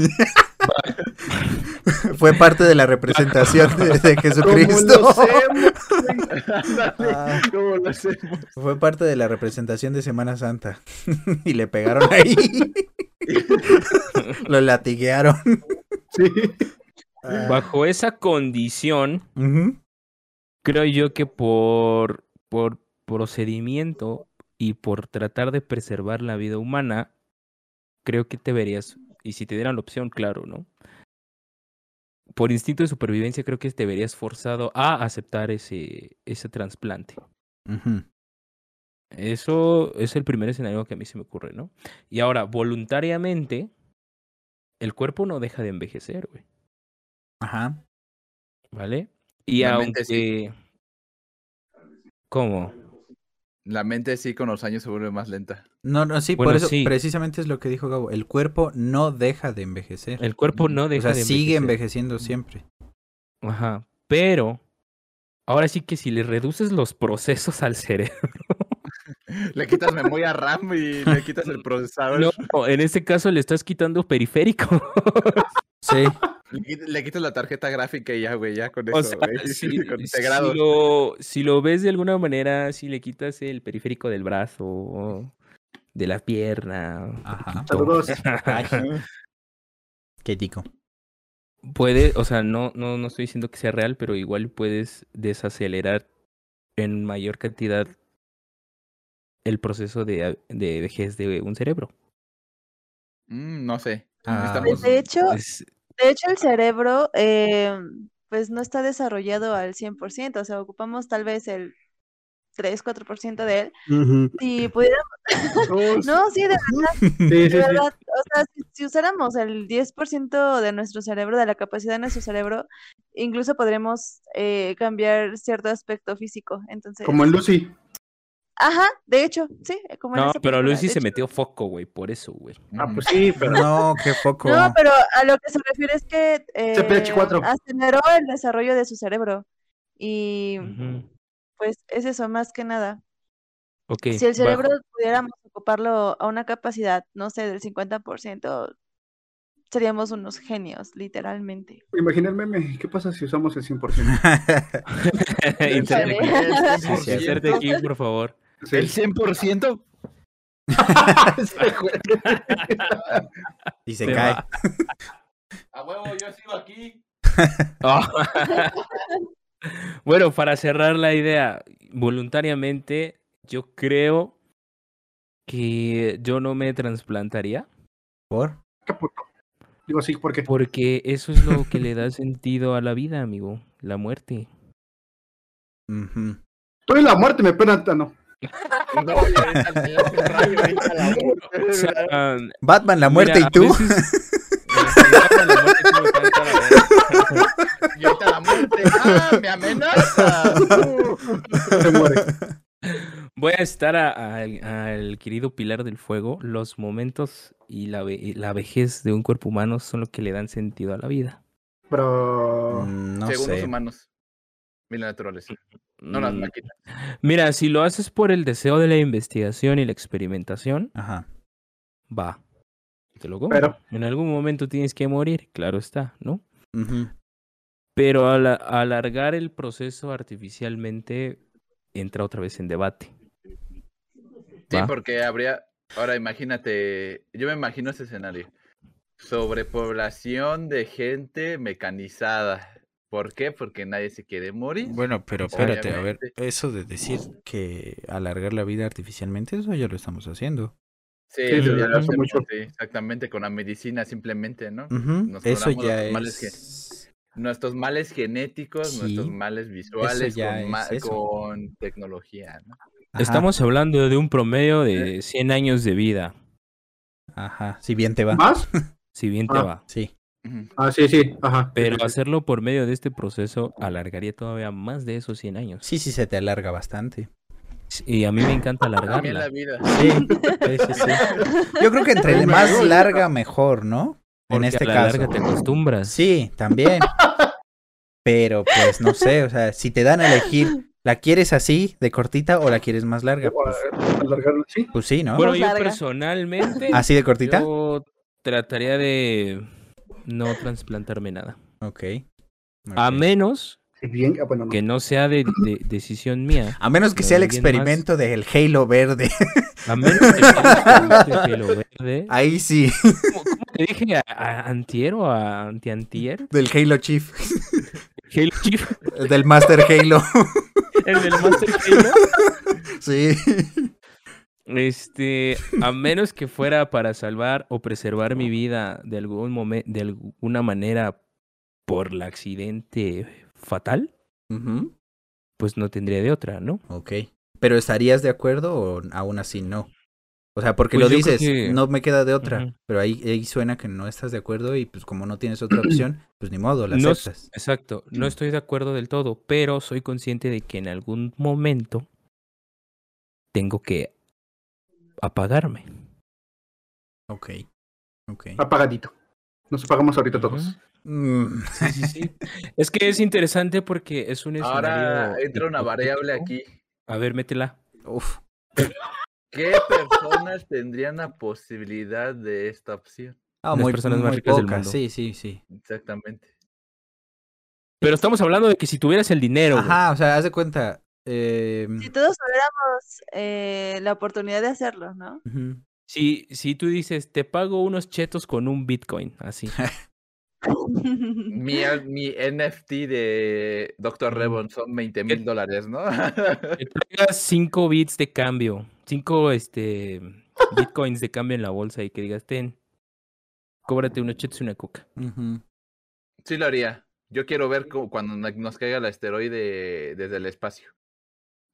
S1: Fue parte de la representación de, de
S2: ¿Cómo
S1: Jesucristo.
S2: lo hacemos, güey?
S4: Ándale,
S1: Ah.
S4: ¿Cómo lo hacemos?
S1: Fue parte de la representación de Semana Santa. y le pegaron ahí. lo latiguearon.
S2: Sí.
S3: Bajo esa condición, creo yo que por, por procedimiento y por tratar de preservar la vida humana, creo que te verías, y si te dieran la opción, claro, ¿no? Por instinto de supervivencia, creo que te verías forzado a aceptar ese, ese trasplante. Eso es el primer escenario que a mí se me ocurre, ¿no? Y ahora, voluntariamente, el cuerpo no deja de envejecer, güey,
S1: Ajá.
S3: ¿vale? Y
S4: La
S3: aunque...
S4: mente sí.
S3: ¿Cómo?
S4: La mente sí con los años se vuelve más lenta.
S1: No, no, sí, por eso
S3: sí.
S1: precisamente es lo que dijo Gabo. El cuerpo no deja de envejecer.
S3: El cuerpo no
S1: o
S3: deja
S1: sea,
S3: de
S1: sigue
S3: envejecer.
S1: envejeciendo siempre.
S3: Ajá. Pero, ahora sí que si le reduces los procesos al cerebro.
S4: Le quitas memoria RAM y le quitas el procesador.
S3: No, en este caso le estás quitando periférico.
S1: Sí.
S4: Le, quit- le quitas la tarjeta gráfica y ya, güey, ya con
S3: O
S4: eso,
S3: sea,
S4: güey.
S3: si,
S4: con
S3: si
S4: integrado.
S3: lo, si lo ves de alguna manera, si le quitas el periférico del brazo, de la pierna,
S1: Ajá.
S2: Saludos.
S1: Qué tico.
S3: puede, o sea, no, no, no estoy diciendo que sea real, pero igual puedes desacelerar en mayor cantidad el proceso de, de vejez de un cerebro.
S4: Mm, no sé.
S1: Ah.
S4: Necesitamos-
S5: De hecho,
S3: Pues,
S5: de hecho el cerebro eh, pues no está desarrollado al 100%, o sea, ocupamos tal vez el 3, 4% de él.
S2: Ujú.
S5: Si pudiéramos, no, sí, de
S2: Sí, sí,
S5: De
S2: sí.
S5: verdad, o sea, si, si usáramos el 10% de nuestro cerebro, de la capacidad de nuestro cerebro, incluso podremos eh, cambiar cierto aspecto físico. Entonces,
S2: Como en Lucy.
S5: ajá, de hecho, sí, como en
S3: no,
S5: esa
S3: pero Lucy se
S5: hecho.
S3: metió foco, güey, por eso, güey.
S2: Ah, pues sí, pero.
S1: No, qué foco.
S5: No, pero a lo que se refiere es que eh,
S2: CPH4.
S5: aceleró el desarrollo de su cerebro. Y. pues es eso, más que nada.
S3: Ok.
S5: Si el cerebro
S3: bajo-
S5: pudiéramos ocuparlo a una capacidad, no sé, del 50%, seríamos unos genios, literalmente.
S2: Imagina el meme. ¿Qué pasa si usamos el 100%?
S3: Inserte aquí. Inserte aquí, por favor.
S2: Sí.
S4: ¿El 100%?
S2: Ese güey.
S1: Y se
S3: Se
S1: cae.
S3: va.
S4: A huevo, yo sigo aquí.
S3: Ah. bueno, para cerrar la idea, voluntariamente, yo creo que yo no me trasplantaría
S1: ¿Por?
S2: Qué puto. Digo sí, porque
S3: porque eso es lo que le da sentido a la vida, amigo, la muerte.
S1: Ujú.
S2: tú y la muerte me pena. No.
S4: No.
S3: O sea,
S1: Batman, la muerte
S3: mira,
S1: y tú.
S3: veces- La muerte me falta la verga.
S4: Y ahorita la muerte. ¡Ah, me amenaza!
S2: Se muere.
S3: Voy a estar al querido Pilar del Fuego. Los momentos y la, ve- la vejez de un cuerpo humano son lo que le dan sentido a la vida.
S2: Pero.
S1: Mm, no
S4: Según los
S1: sé.
S4: humanos. Mil naturales. No las
S3: Mm,
S4: máquinas.
S3: Mira, si lo haces por el deseo de la investigación y la experimentación,
S1: Ajá.
S3: va. Te lo compro.
S2: Pero-
S3: En algún momento tienes que morir, claro está, ¿no?
S1: Ujú.
S3: Pero al alargar el proceso artificialmente entra otra vez en debate.
S4: Sí,
S3: ¿va?
S4: porque habría. Ahora imagínate. Yo me imagino ese escenario. Sobrepoblación de gente mecanizada. ¿Por qué? Porque nadie se quiere morir.
S1: Bueno, pero espérate, a ver, eso de decir que alargar la vida artificialmente, eso ya lo estamos haciendo.
S4: Sí,
S2: Sí,
S4: eso ya lo
S2: hace
S4: hacemos,
S2: mucho.
S4: sí, exactamente, con la medicina simplemente, ¿no?
S1: Ujú,
S4: Nos
S1: Eso ya
S4: los males que-
S1: es...
S4: Nuestros males genéticos, nuestros males visuales
S1: ya
S4: con, ma-
S1: es eso.
S4: con tecnología, ¿no?
S1: Ajá,
S3: Estamos hablando de un promedio de 100 años de vida,
S1: Ajá, si bien te va.
S2: ¿Más?
S3: si bien te
S2: Ah.
S3: va.
S1: Sí.
S2: Ah, sí, sí. Ajá.
S3: Pero
S2: Sí, sí.
S3: hacerlo por medio de este proceso alargaría todavía más de esos 100 años.
S1: Sí, sí, se te alarga bastante.
S3: Y a mí me encanta
S4: También la
S3: alargarla.
S4: vida.
S1: Sí, sí, sí, sí. Yo creo que entre más larga, mejor, ¿no? En este
S3: a la
S1: caso.
S3: larga te acostumbras.
S1: Sí, también. Pero pues no sé, o sea, si te dan a elegir, ¿la quieres así, de cortita, o la quieres más larga? Pues,
S2: Alargarlo, sí.
S1: pues sí, ¿no?
S3: Bueno, yo personalmente
S1: ¿Así de cortita?
S3: yo trataría de no trasplantarme nada.
S1: Ok.
S3: A
S1: ok.
S3: menos
S2: Bien, ah, bueno, no.
S3: que no sea de, de- decisión mía.
S1: A menos que sea el
S3: alguien más.
S1: experimento del Halo verde.
S3: A menos que sea el pelo verde.
S1: Ahí sí,
S3: ¿Cómo, cómo te dije? ¿A, a antier o a antiantier?
S1: del Halo Chief.
S3: Halo Chief,
S1: El del Master Halo.
S3: el del Master Halo.
S1: Sí.
S3: Este, a menos que fuera para salvar o preservar mi vida de algún momento, de alguna manera por el accidente fatal, pues no tendría de otra, ¿no?
S1: Ok. Pero ¿estarías de acuerdo o aún así no? O sea, porque
S3: Pues
S1: lo
S3: creo
S1: dices,
S3: que-
S1: no me queda de otra. Pero ahí, ahí suena que no estás de acuerdo y pues como no tienes otra opción, pues ni modo, la
S3: No
S1: aceptas.
S3: Exacto, no estoy de acuerdo del todo, pero soy consciente de que en algún momento tengo que apagarme.
S1: Ok. Ok.
S2: Apagadito. Nos apagamos ahorita todos.
S1: Mm,
S3: Sí, sí, sí. es que es interesante porque es un
S4: Ahora
S3: escenario
S4: entra una variable aquí.
S3: A ver, métela.
S1: Uf.
S4: ¿Qué personas tendrían la posibilidad de esta opción?
S1: Ah,
S3: Las
S1: muy,
S3: personas más
S1: muy
S3: ricas del mundo.
S1: Sí, sí, sí.
S4: Exactamente.
S3: Pero estamos hablando de que si tuvieras el dinero,
S1: Ajá, o sea, haz de cuenta. eh,
S5: Si todos tuviéramos eh, la oportunidad de hacerlo, ¿no?
S1: ujú.
S3: Si, si tú dices, te pago unos chetos con un Bitcoin, así.
S4: Mi, mi NFT de Dr. Rebon son 20 mil dólares, ¿no?
S3: que traigas cinco bits de cambio, cinco este, Bitcoins de cambio en la bolsa y que digas, ten, cóbrate unos chetos y una coca.
S4: Sí lo haría. Yo quiero ver cómo- cuando nos caiga el asteroide desde el espacio.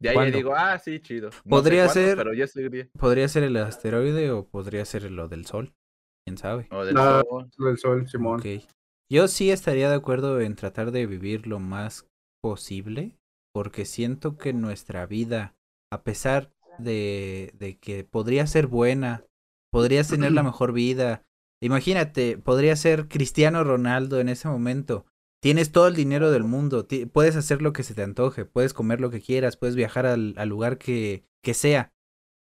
S4: De ahí digo, ah, sí, chido. No
S1: Podría
S4: cuándo,
S1: ser-
S4: Pero yo seguiría.
S1: Podría ser el asteroide o podría ser lo del Sol. ¿Quién sabe?
S4: O del
S2: Ah,
S4: sol.
S2: El sol, Simón.
S1: Yo sí estaría de acuerdo en tratar de vivir lo más posible, porque siento que nuestra vida, a pesar de, de que podría ser buena, podrías tener la mejor vida. Imagínate, podría ser Cristiano Ronaldo en ese momento. Tienes todo el dinero del mundo, puedes hacer lo que se te antoje, puedes comer lo que quieras, puedes viajar al, al lugar que, que sea.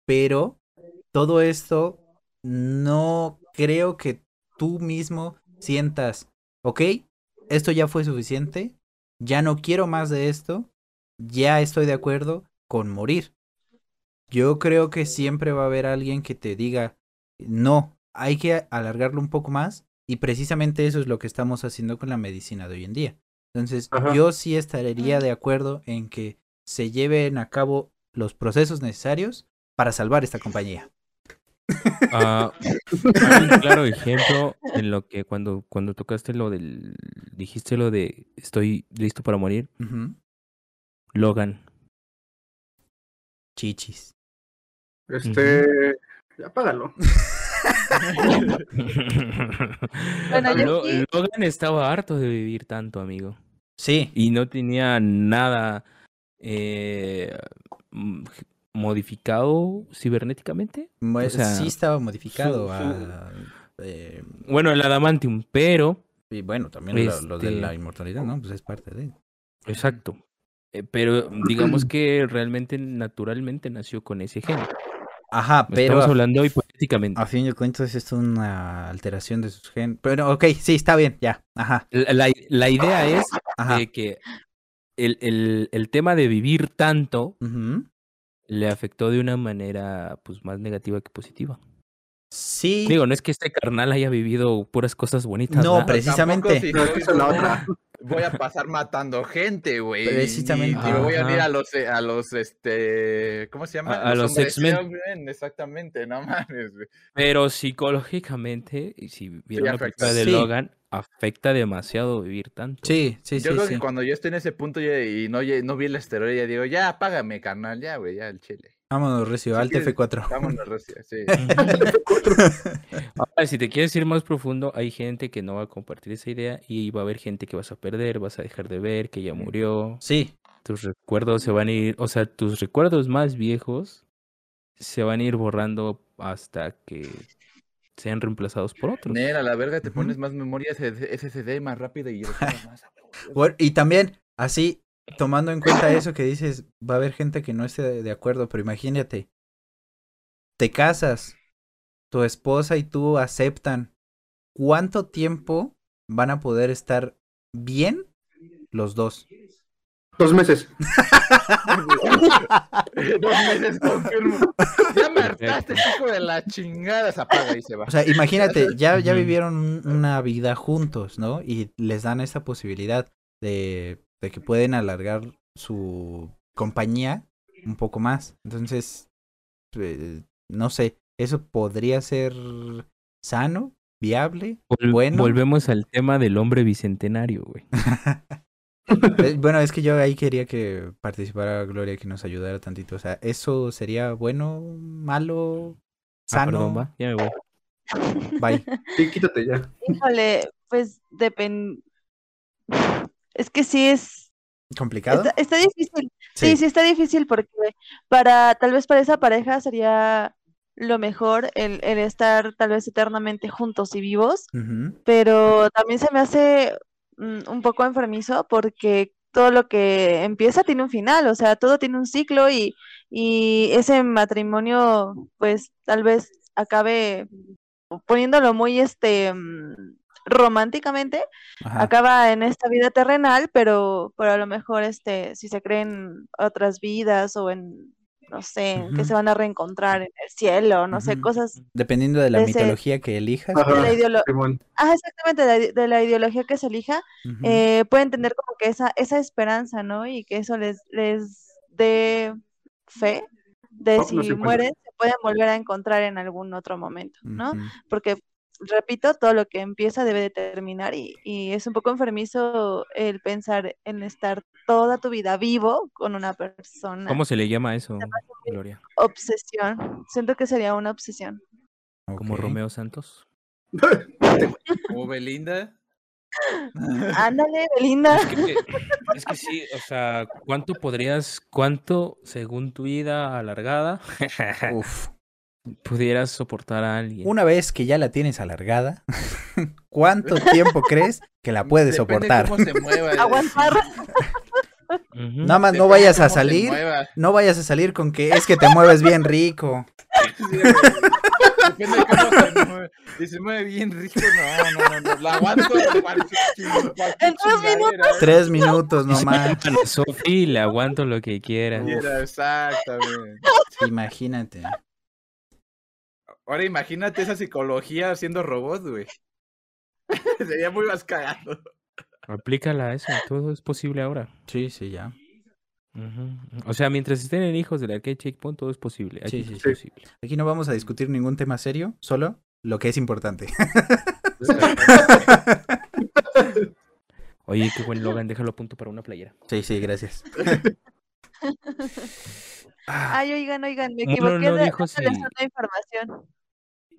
S1: Pero todo esto no creo que tú mismo sientas, ok, esto ya fue suficiente, ya no quiero más de esto, ya estoy de acuerdo con morir. yo creo que siempre va a haber alguien que te diga, no, hay que alargarlo un poco más y precisamente eso es lo que estamos haciendo con la medicina de hoy en día. Entonces,
S2: Ajá.
S1: yo sí estaría de acuerdo en que se lleven a cabo los procesos necesarios para salvar esta compañía.
S3: Ah, hay un claro ejemplo en lo que cuando, cuando tocaste lo del, dijiste lo de estoy listo para morir. Logan.
S1: Chichis.
S2: Este. Apágalo.
S5: Bueno, yo
S3: Logan estaba harto de vivir tanto, amigo.
S1: Sí,
S3: Y no tenía nada eh, modificado cibernéticamente. o sea,
S1: sí estaba modificado
S3: su-
S1: a... eh,
S3: Bueno, el adamantium, pero
S1: y bueno, también lo, lo de
S3: Este-
S1: la inmortalidad, ¿no? Pues es parte de...
S3: Exacto. Eh, pero digamos que realmente naturalmente nació con ese gen.
S1: Ajá, pero
S3: Estamos
S1: a,
S3: hablando hipotéticamente.
S1: a fin de cuentas esto es una alteración de sus genes. Pero ok, sí, está bien, ya. Ajá,
S3: La, la- la idea es
S1: ajá.
S3: de que el, el- el tema de vivir tanto le afectó de una manera pues más negativa que positiva.
S1: Sí,
S3: Digo, no es que este carnal haya vivido puras cosas bonitas.
S1: No, Precisamente.
S4: Tampoco si
S2: No, es la otra.
S4: Voy a pasar matando gente, güey. y-
S1: Precisamente.
S4: Y, me voy a unir a los, eh, a los, este, ¿cómo se llama?
S3: A- a los X-Men.
S4: Exactamente, no mames, güey.
S3: Pero psicológicamente, y si vieron la película de
S1: Sí.
S3: Logan, afecta demasiado vivir tanto.
S1: sí, sí, sí.
S4: Yo creo
S1: sí.
S4: que cuando yo estoy en ese punto y no vi el esteroide, ya digo, ya, apágame, carnal, ya, güey, ya, el chile.
S1: Vámonos, Recio, al
S4: quieres,
S1: TF4.
S4: Vámonos, Recio, sí.
S3: Ahora, si te quieres ir más profundo, hay gente que no va a compartir esa idea y va a haber gente que vas a perder, vas a dejar de ver, que ya murió.
S1: Sí,
S3: Tus recuerdos se van a ir, o sea, tus recuerdos más viejos se van a ir borrando hasta que sean reemplazados por otros.
S4: Nera, a la verga, te pones más memoria SSD más rápido y más.
S1: y también, así, tomando en cuenta eso que dices, va a haber gente que no esté de- acuerdo, pero imagínate, te casas, tu esposa y tú aceptan, ¿cuánto tiempo van a poder estar bien los dos?
S2: Dos meses.
S4: Dos meses confirmo. Ya me hartaste, hijo de la chingada. Se apaga y se va.
S1: O sea, imagínate, ya, ya vivieron un- una vida juntos, ¿no? Y les dan esa posibilidad de, de que pueden alargar su compañía un poco más. Entonces, eh, no sé, ¿eso podría ser sano, viable?
S3: Vol-
S1: bueno.
S3: Volvemos al tema del hombre bicentenario, güey.
S1: Eh, Bueno, es que yo ahí quería que participara Gloria, que nos ayudara tantito. O sea, ¿eso sería bueno, malo,
S3: Ah,
S1: sano?
S3: perdón, va, ya me voy.
S1: Bye.
S2: Sí, quítate ya.
S5: Híjole, pues depende. Es que sí es.
S1: ¿Complicado?
S5: Está, está difícil. Sí, sí está difícil porque para, tal vez para esa pareja sería lo mejor el, el estar tal vez eternamente juntos y vivos, pero también se me hace mm, un poco enfermizo porque todo lo que empieza tiene un final, o sea, todo tiene un ciclo y, y ese matrimonio pues tal vez acabe poniéndolo muy este mm, románticamente
S1: Ajá.
S5: acaba en esta vida terrenal, pero, pero a lo mejor este, si se creen otras vidas o en, no sé, que se van a reencontrar en el cielo, no sé, cosas.
S1: Dependiendo de la
S5: de ese-
S1: mitología que elijas.
S2: Ajá.
S5: De la ideolo-
S2: Simón.
S5: Ah, exactamente, de la, ide- de la ideología que se elija, eh, pueden tener como que esa, esa esperanza, ¿no? Y que eso les, les dé fe de
S2: Oh,
S5: si
S2: no se encuentra.
S5: mueren, se pueden volver a encontrar en algún otro momento, ¿no? Porque, repito, todo lo que empieza debe de terminar y, y es un poco enfermizo el pensar en estar toda tu vida vivo con una persona.
S3: ¿Cómo se le llama eso, Gloria?
S5: Obsesión. Siento que sería una obsesión.
S3: ¿Como. Romeo Santos?
S4: Como Belinda.
S5: Ándale, Belinda.
S3: Es que, es que sí, o sea, ¿cuánto podrías, cuánto, según tu vida alargada,
S1: Uf.
S3: Pudieras soportar a alguien?
S1: Una vez que ya la tienes alargada, ¿cuánto tiempo crees que la puedes
S4: Depende
S1: soportar?
S4: cómo se mueva.
S5: Aguantar.
S1: Nada más no
S4: Depende
S1: vayas a salir, no vayas a salir con que es que te mueves bien rico.
S4: Sí. Depende de cómo se mueve. Si se mueve bien rico, no, no, no, no. La aguanto.
S5: En tres
S4: chingadera.
S1: Tres minutos nomás.
S3: Sofi, le aguanto lo que quiera.
S4: Exactamente.
S1: Imagínate.
S4: Ahora imagínate esa psicología siendo robot, güey. Sería muy más cagado.
S3: Aplícala a eso, todo es posible ahora.
S1: Sí, sí, ya.
S3: O sea, mientras estén en hijos del arcade checkpoint, todo es posible. Aquí
S1: Sí,
S3: todo es
S2: sí.
S3: posible.
S1: Aquí no vamos a discutir ningún tema serio, solo lo que es importante.
S3: Oye, qué buen Logan, déjalo a punto para una playera.
S1: Sí, sí, gracias. Ah,
S5: Ay, oigan, oigan, me equivoqué
S3: no
S5: de-
S3: dijo si-
S5: dándoles una información.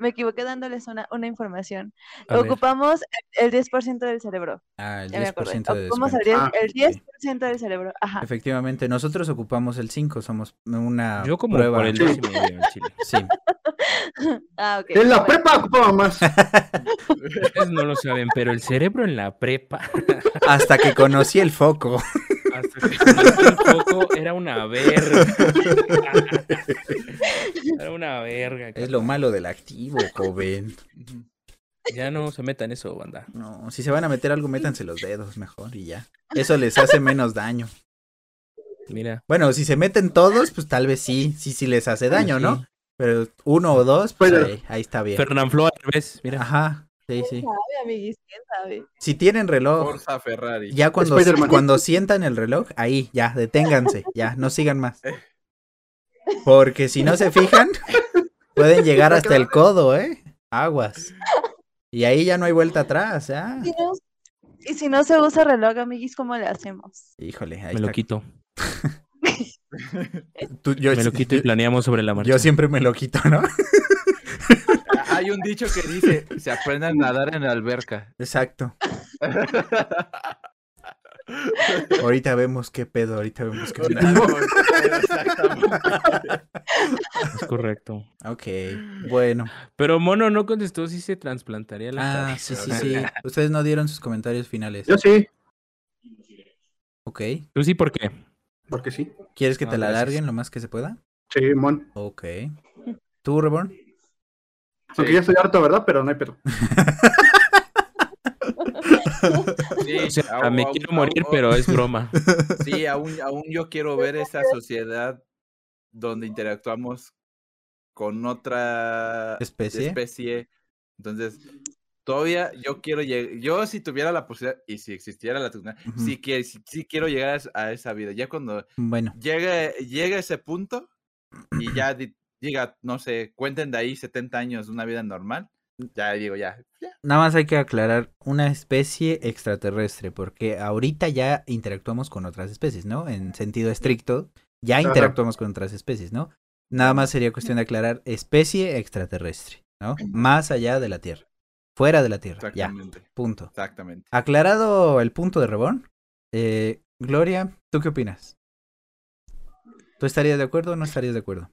S5: Me equivoqué dándoles una, una información.
S3: A ver,
S5: Ocupamos el 10% del cerebro.
S1: ah, el
S5: Ya me acordé.
S1: 10% de
S5: Ocupamos el
S1: descuento.
S5: 10%,
S2: Ah,
S5: el 10% del cerebro. Ajá.
S1: Efectivamente, nosotros ocupamos el 5, somos una
S3: yo como
S1: prueba.
S3: por el
S2: Sí.
S3: medio en Chile.
S1: Sí,
S5: Ah.
S2: En la
S5: bueno.
S2: prepa ocupaba más.
S3: Ustedes no lo saben, pero el cerebro en la prepa,
S1: hasta que conocí el foco.
S3: hasta que un poco, era una verga. Era una verga.
S1: Es lo malo del activo, joven.
S3: Ya no se metan eso, banda.
S1: No, si se van a meter algo, métanse los dedos mejor y ya. Eso les hace menos daño.
S3: Mira.
S1: Bueno, si se meten todos, pues tal vez sí, sí, sí les hace daño, ¿no? Pero uno o dos, pues ahí está bien.
S3: Fernanfloo al revés, mira.
S1: Ajá, sí, sí.
S5: ¿Quién sabe, amiguis? ¿Quién sabe?
S1: Si tienen reloj,
S4: Forza Ferrari.
S1: ya cuando, cuando sientan el reloj, ahí, ya, deténganse, ya, no sigan más. Porque si no se fijan, pueden llegar hasta el codo, ¿eh? Aguas. Y ahí ya no hay vuelta atrás, ¿ah?
S5: No- Y si no se usa reloj, amiguis, ¿cómo le hacemos?
S1: Híjole, ahí
S3: Me lo quito.
S1: Tú- yo,
S3: Me lo quito y planeamos sobre la marcha.
S1: yo siempre me lo quito, ¿no?
S4: Hay un dicho que dice, se aprende a nadar en la alberca.
S1: Exacto. Ahorita vemos qué pedo, ahorita vemos qué pedo.
S4: Exactamente.
S3: Es correcto.
S1: Ok, bueno.
S3: Pero Mono no contestó si se trasplantaría la
S1: Ah, sí, sí, sí. Ustedes no dieron sus comentarios finales.
S2: Yo sí,
S1: Ok.
S3: ¿Tú sí por qué?
S2: porque sí.
S1: ¿Quieres que
S3: Ah,
S1: te la
S3: gracias.
S1: alarguen lo más que se pueda?
S2: Sí, mon.
S1: Ok. ¿Tú, Reborn?
S2: Aunque ya estoy harto, ¿verdad? Pero no hay pedo.
S4: Sí,
S3: O sea,
S4: aún-
S3: me
S4: aún-
S3: quiero morir,
S4: aún-
S3: pero es broma.
S4: Sí, aún, aún yo quiero ver esa sociedad donde interactuamos con otra
S1: ¿Especie?
S4: especie. Entonces, todavía yo quiero llegar, yo si tuviera la posibilidad, y si existiera la tecnología,
S1: Ujú.
S4: sí, que, sí, sí quiero llegar a es- a esa vida. Ya cuando
S1: Bueno,
S4: llegue, llegue ese punto y ya di- diga, no sé, cuenten de ahí 70 años de una vida normal, ya digo, ya, ya.
S1: nada más hay que aclarar una especie extraterrestre, porque ahorita ya interactuamos con otras especies, ¿no? En sentido estricto, ya interactuamos con otras especies, ¿no? Nada más sería cuestión de aclarar especie extraterrestre, ¿no? Más allá de la Tierra, fuera de la Tierra, ya,
S4: Exactamente,
S1: punto.
S4: exactamente.
S1: Aclarado el punto de Reborn, eh, Gloria, ¿tú qué opinas? ¿Tú estarías de acuerdo o no estarías de acuerdo?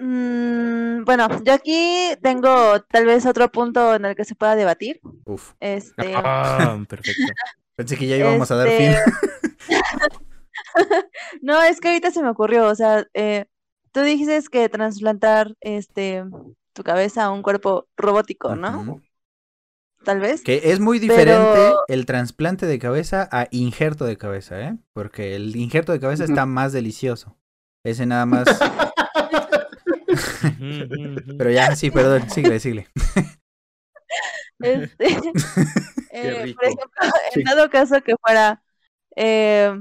S5: Mm, bueno, yo aquí tengo tal vez otro punto en el que se pueda debatir.
S1: Uf,
S5: Este,
S3: Ah, perfecto.
S1: pensé que ya íbamos a dar fin.
S5: Este, no, es que ahorita se me ocurrió, o sea, eh, tú dices que trasplantar este tu cabeza a un cuerpo robótico, ¿no? Tal vez.
S1: Que es muy diferente
S5: Pero-
S1: el trasplante de cabeza a injerto de cabeza, ¿eh? Porque el injerto de cabeza está más delicioso. Ese nada más. Pero ya, sí, perdón, sigue, sigue.
S5: Este, eh, por ejemplo, en dado caso que fuera, eh,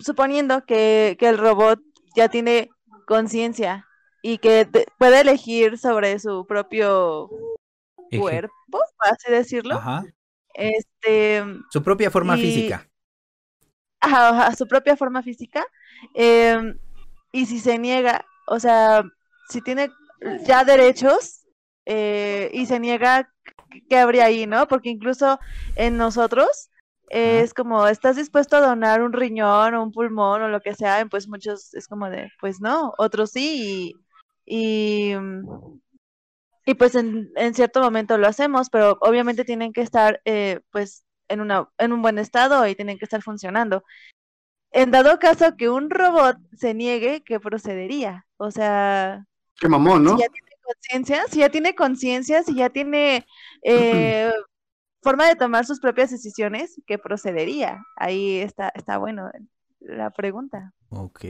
S5: suponiendo que, que el robot ya tiene conciencia y que de- puede elegir sobre su propio cuerpo, por así decirlo,
S1: Ajá.
S5: este,
S1: Su propia forma
S5: Y-
S1: física.
S5: ajá, ajá, su propia forma física, em, y si se niega, o sea, si tiene ya derechos eh, y se niega, ¿qué habría ahí, no? Porque incluso en nosotros eh, es como, ¿estás dispuesto a donar un riñón o un pulmón o lo que sea? Y pues muchos es como de, pues no, otros sí, y, y, y pues en, en cierto momento lo hacemos, pero obviamente tienen que estar eh, pues en, una, en un buen estado y tienen que estar funcionando. En dado caso que un robot se niegue, ¿qué procedería? O sea,
S2: Qué mamón, ¿no?
S5: Si ya tiene conciencia, si ya tiene conciencia, si ya tiene eh, forma de tomar sus propias decisiones, ¿qué procedería? Ahí está, está bueno la pregunta.
S1: Ok.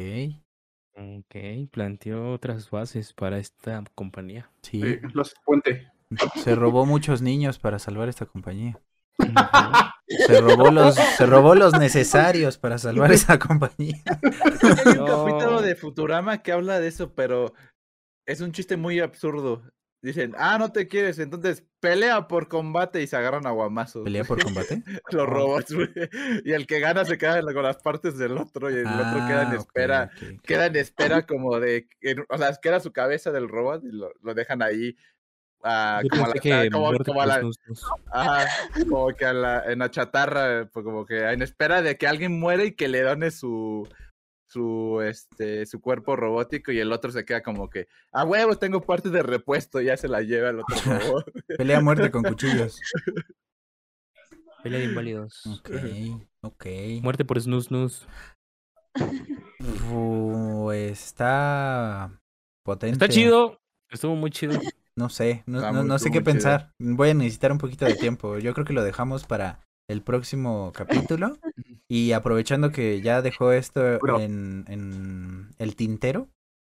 S3: Ok, planteó otras bases para esta compañía.
S1: Sí.
S2: Sí, los puente.
S1: Se robó muchos niños para salvar esta compañía. Se robó los, se robó los necesarios para salvar esa compañía.
S4: Hay un
S3: No.
S4: capítulo de Futurama que habla de eso, pero es un chiste muy absurdo. Dicen, ah, no te quieres, entonces pelea por combate y se agarran a guamazos.
S1: ¿Pelea por combate?
S4: Los robots, güey. Y el que gana se queda con las partes del otro y el otro queda en
S1: Ah,
S4: espera. Queda en espera como de, en- o sea, queda su cabeza del robot y lo, lo dejan ahí. Ah, como la,
S3: que
S4: como,
S3: muerte
S4: como a
S3: por
S4: la-
S3: snus, snus.
S4: ajá, como que a la- en la chatarra, pues como que en espera de que alguien muere y que le done su su este su cuerpo robótico y el otro se queda como que a huevos tengo parte de repuesto y ya se la lleva el otro robot.
S1: Pelea muerte con cuchillos.
S3: Pelea de inválidos.
S1: Ok, ok.
S3: Muerte por snus snus.
S1: Uh, está potente.
S3: Está chido. Estuvo muy chido.
S1: No sé, no, no sé qué pensar. Voy a necesitar un poquito de tiempo. Yo creo que lo dejamos para el próximo capítulo. Y aprovechando que ya dejó esto en, en el tintero,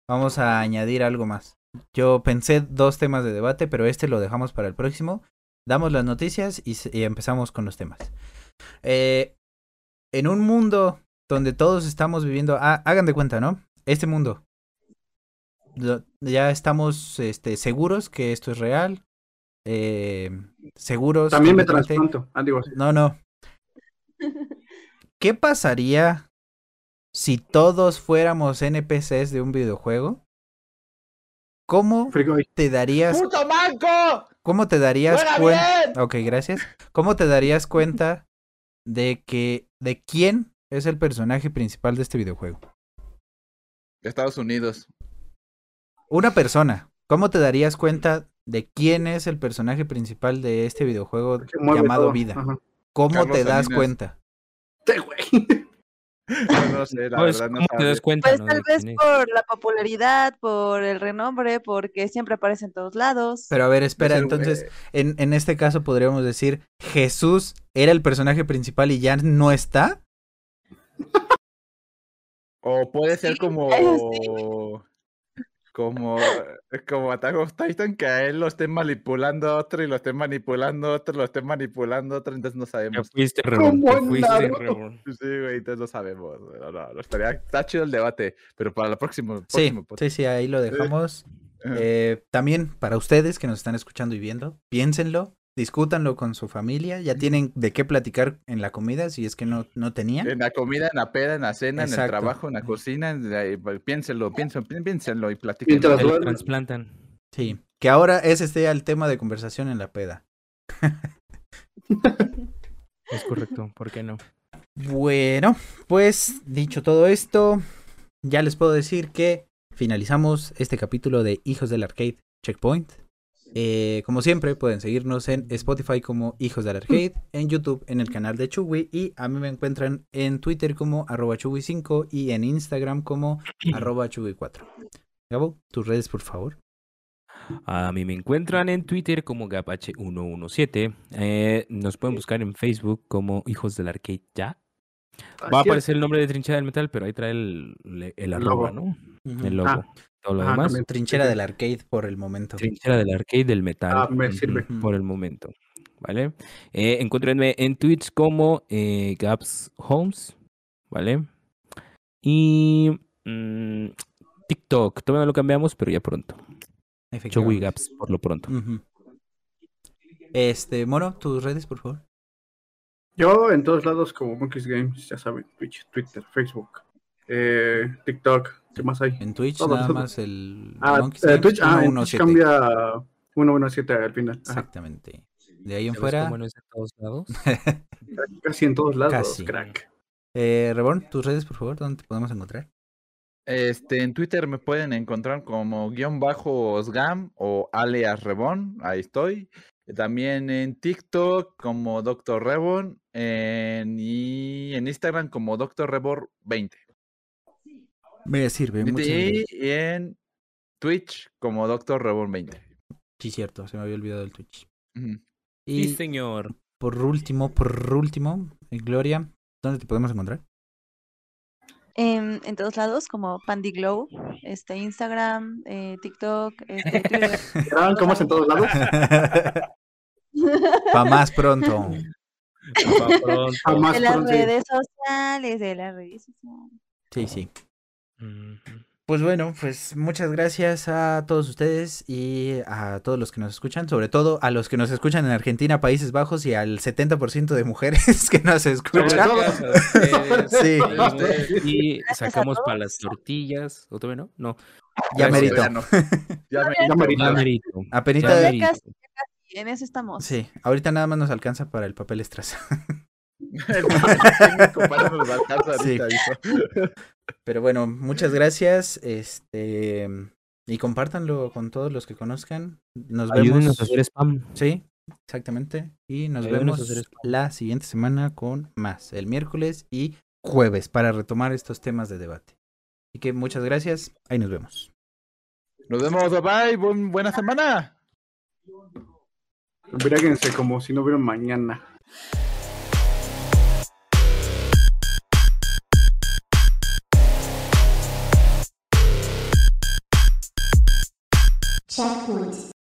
S1: vamos a añadir algo más. Yo pensé dos temas de debate, pero este lo dejamos para el próximo. Damos las noticias y empezamos con los temas. Eh, en un mundo donde todos estamos viviendo, ah, hagan de cuenta, ¿no? Este mundo. Ya estamos este, seguros que esto es real. eh, seguros.
S2: También me trasplanto. Ah, digo, así.
S1: No, no. ¿Qué pasaría si todos fuéramos NPCs de un videojuego? ¿Cómo te darías,
S4: ¡Puto manco!
S1: cómo te darías
S4: ¡Juega
S1: cuenta?
S4: bien!
S1: Ok, gracias. ¿Cómo te darías cuenta de que de quién es el personaje principal de este videojuego?
S4: Estados Unidos.
S1: Una persona. ¿Cómo te darías cuenta de quién es el personaje principal de este videojuego llamado
S2: todo.
S1: vida?
S2: Ajá.
S1: ¿Cómo
S4: Carlos
S1: te das
S4: Salinas.
S1: cuenta?
S2: Sí, güey.
S4: No, no sé, la
S3: Pues,
S4: verdad no
S3: ¿Cómo te das cuenta?
S5: Pues
S3: no,
S5: tal vez por la popularidad, por el renombre, porque siempre aparece en todos lados.
S1: Pero a ver, espera, entonces, en, en este caso podríamos decir, Jesús era el personaje principal y ya no está.
S4: O puede ser
S5: Sí,
S4: como. Como, como Attack of Titan, que a él lo estén manipulando a otro y lo estén manipulando a otro, lo estén manipulando a otro, entonces no
S3: Ya
S4: sabemos.
S3: fuiste reborn.
S2: En
S3: fuiste reborn.
S4: Sí, güey, entonces no sabemos. No, no, no, estaría, está chido el debate, pero para el próximo,
S1: Sí,
S4: próximo
S1: sí, sí, ahí lo dejamos.
S4: Ajá.
S1: Eh, también para ustedes que nos están escuchando y viendo, piénsenlo, discútanlo con su familia, ya tienen de qué platicar en la comida si es que no, no tenían.
S4: En la comida, en la peda, en la cena, en el trabajo, en la cocina, en la- pues, piénsenlo, piénsenlo, pi- piénsenlo y
S2: Mientras
S4: platiquen.
S2: Duerme.
S3: transplantan.
S1: Sí, que ahora ese sea el tema de conversación en la peda.
S3: Es correcto. ¿Por qué no?
S1: Bueno, pues dicho todo esto, ya les puedo decir que finalizamos este capítulo de Hijos del Arcade Checkpoint. Eh, como siempre, pueden seguirnos en Spotify como Hijos del Arcade, en YouTube en el canal de Chugui y a mí me encuentran en Twitter como arroba Chugui5 y en Instagram como arroba Chugui4. Gabo, tus redes por favor.
S3: A mí me encuentran en Twitter como GapH117. Eh, nos pueden buscar en Facebook como Hijos del Arcade ya. Va a aparecer el nombre de Trinchera del Metal, pero ahí trae el, el, arroba,
S2: logo.
S3: ¿no? El logo.
S2: Ah.
S3: Todo lo demás.
S2: también.
S1: Trinchera del arcade por el momento.
S3: Trinchera del arcade del metal.
S2: Ah, me sirve.
S3: Por el momento. ¿Vale? Eh, encuéntrenme en Twitch como eh, Gaps Homes. ¿Vale? Y mm, TikTok. Todavía no lo cambiamos, pero ya pronto.
S1: Efectivamente.
S3: Gaps por lo pronto.
S1: Este, Mono, tus redes por favor.
S2: Yo en todos lados como Monkeys Games, ya saben, Twitch, Twitter, Facebook, eh, TikTok, ¿qué más hay?
S1: En Twitch
S2: Todo,
S1: nada más el
S2: Ah,
S1: Monkeys
S2: eh,
S1: Games
S2: Twitch, ah, en Twitch
S1: 117.
S2: cambia 117 al final. Ajá.
S1: Exactamente. De ahí en
S3: ¿Sabes
S1: fuera,
S3: cómo no es de todos lados?
S2: Casi en todos lados,
S1: Casi.
S2: crack.
S1: eh, Reborn, tus redes por favor, ¿dónde te podemos encontrar?
S4: Este, en Twitter me pueden encontrar como guion bajo Osgam o alias Rebon, ahí estoy. También en TikTok como Dr. Rebon en- y en Instagram como Dr. Rebor 20.
S1: Me sirve, muchas
S4: Y, y en Twitch como Doctor Reborn 20.
S1: Sí, cierto, se me había olvidado el Twitch. Y
S3: Sí, señor.
S1: por último, por último, eh, Gloria, ¿dónde te podemos encontrar?
S5: En, en todos lados, como Pandiglow, este, Instagram, eh, TikTok, este, Twitter.
S2: ¿Vieron cómo es en todos lados?
S1: Pa' más pronto.
S3: Pa' pronto.
S5: De las
S2: pronto.
S5: redes sociales, de las redes sociales.
S1: Sí, sí.
S3: Ujú.
S1: Pues bueno, pues muchas gracias a todos ustedes y a todos los que nos escuchan, sobre todo a los que nos escuchan en Argentina, Países Bajos y al 70% de mujeres que nos escuchan. Sí.
S3: Y sacamos para las tortillas. ¿O todavía no? No.
S1: Ya merito.
S4: Ya no. Ya me-
S2: Ya merito.
S5: En eso estamos.
S1: sí, ahorita nada más nos alcanza para el papel estraza.
S4: El compadre nos alcanza
S1: Sí. Pero bueno, muchas gracias. Este y compártanlo con todos los que conozcan. Nos
S3: Ayúdenos
S1: vemos.
S3: a hacer spam.
S1: Sí, exactamente. Y nos
S3: Ayúdenos
S1: vemos la siguiente semana con más, el miércoles y jueves, para retomar estos temas de debate. Así que muchas gracias. Ahí nos vemos.
S4: Nos vemos, bye bye. buen- buena semana.
S2: Embriáguense como si no hubiera mañana.
S6: Checkpoint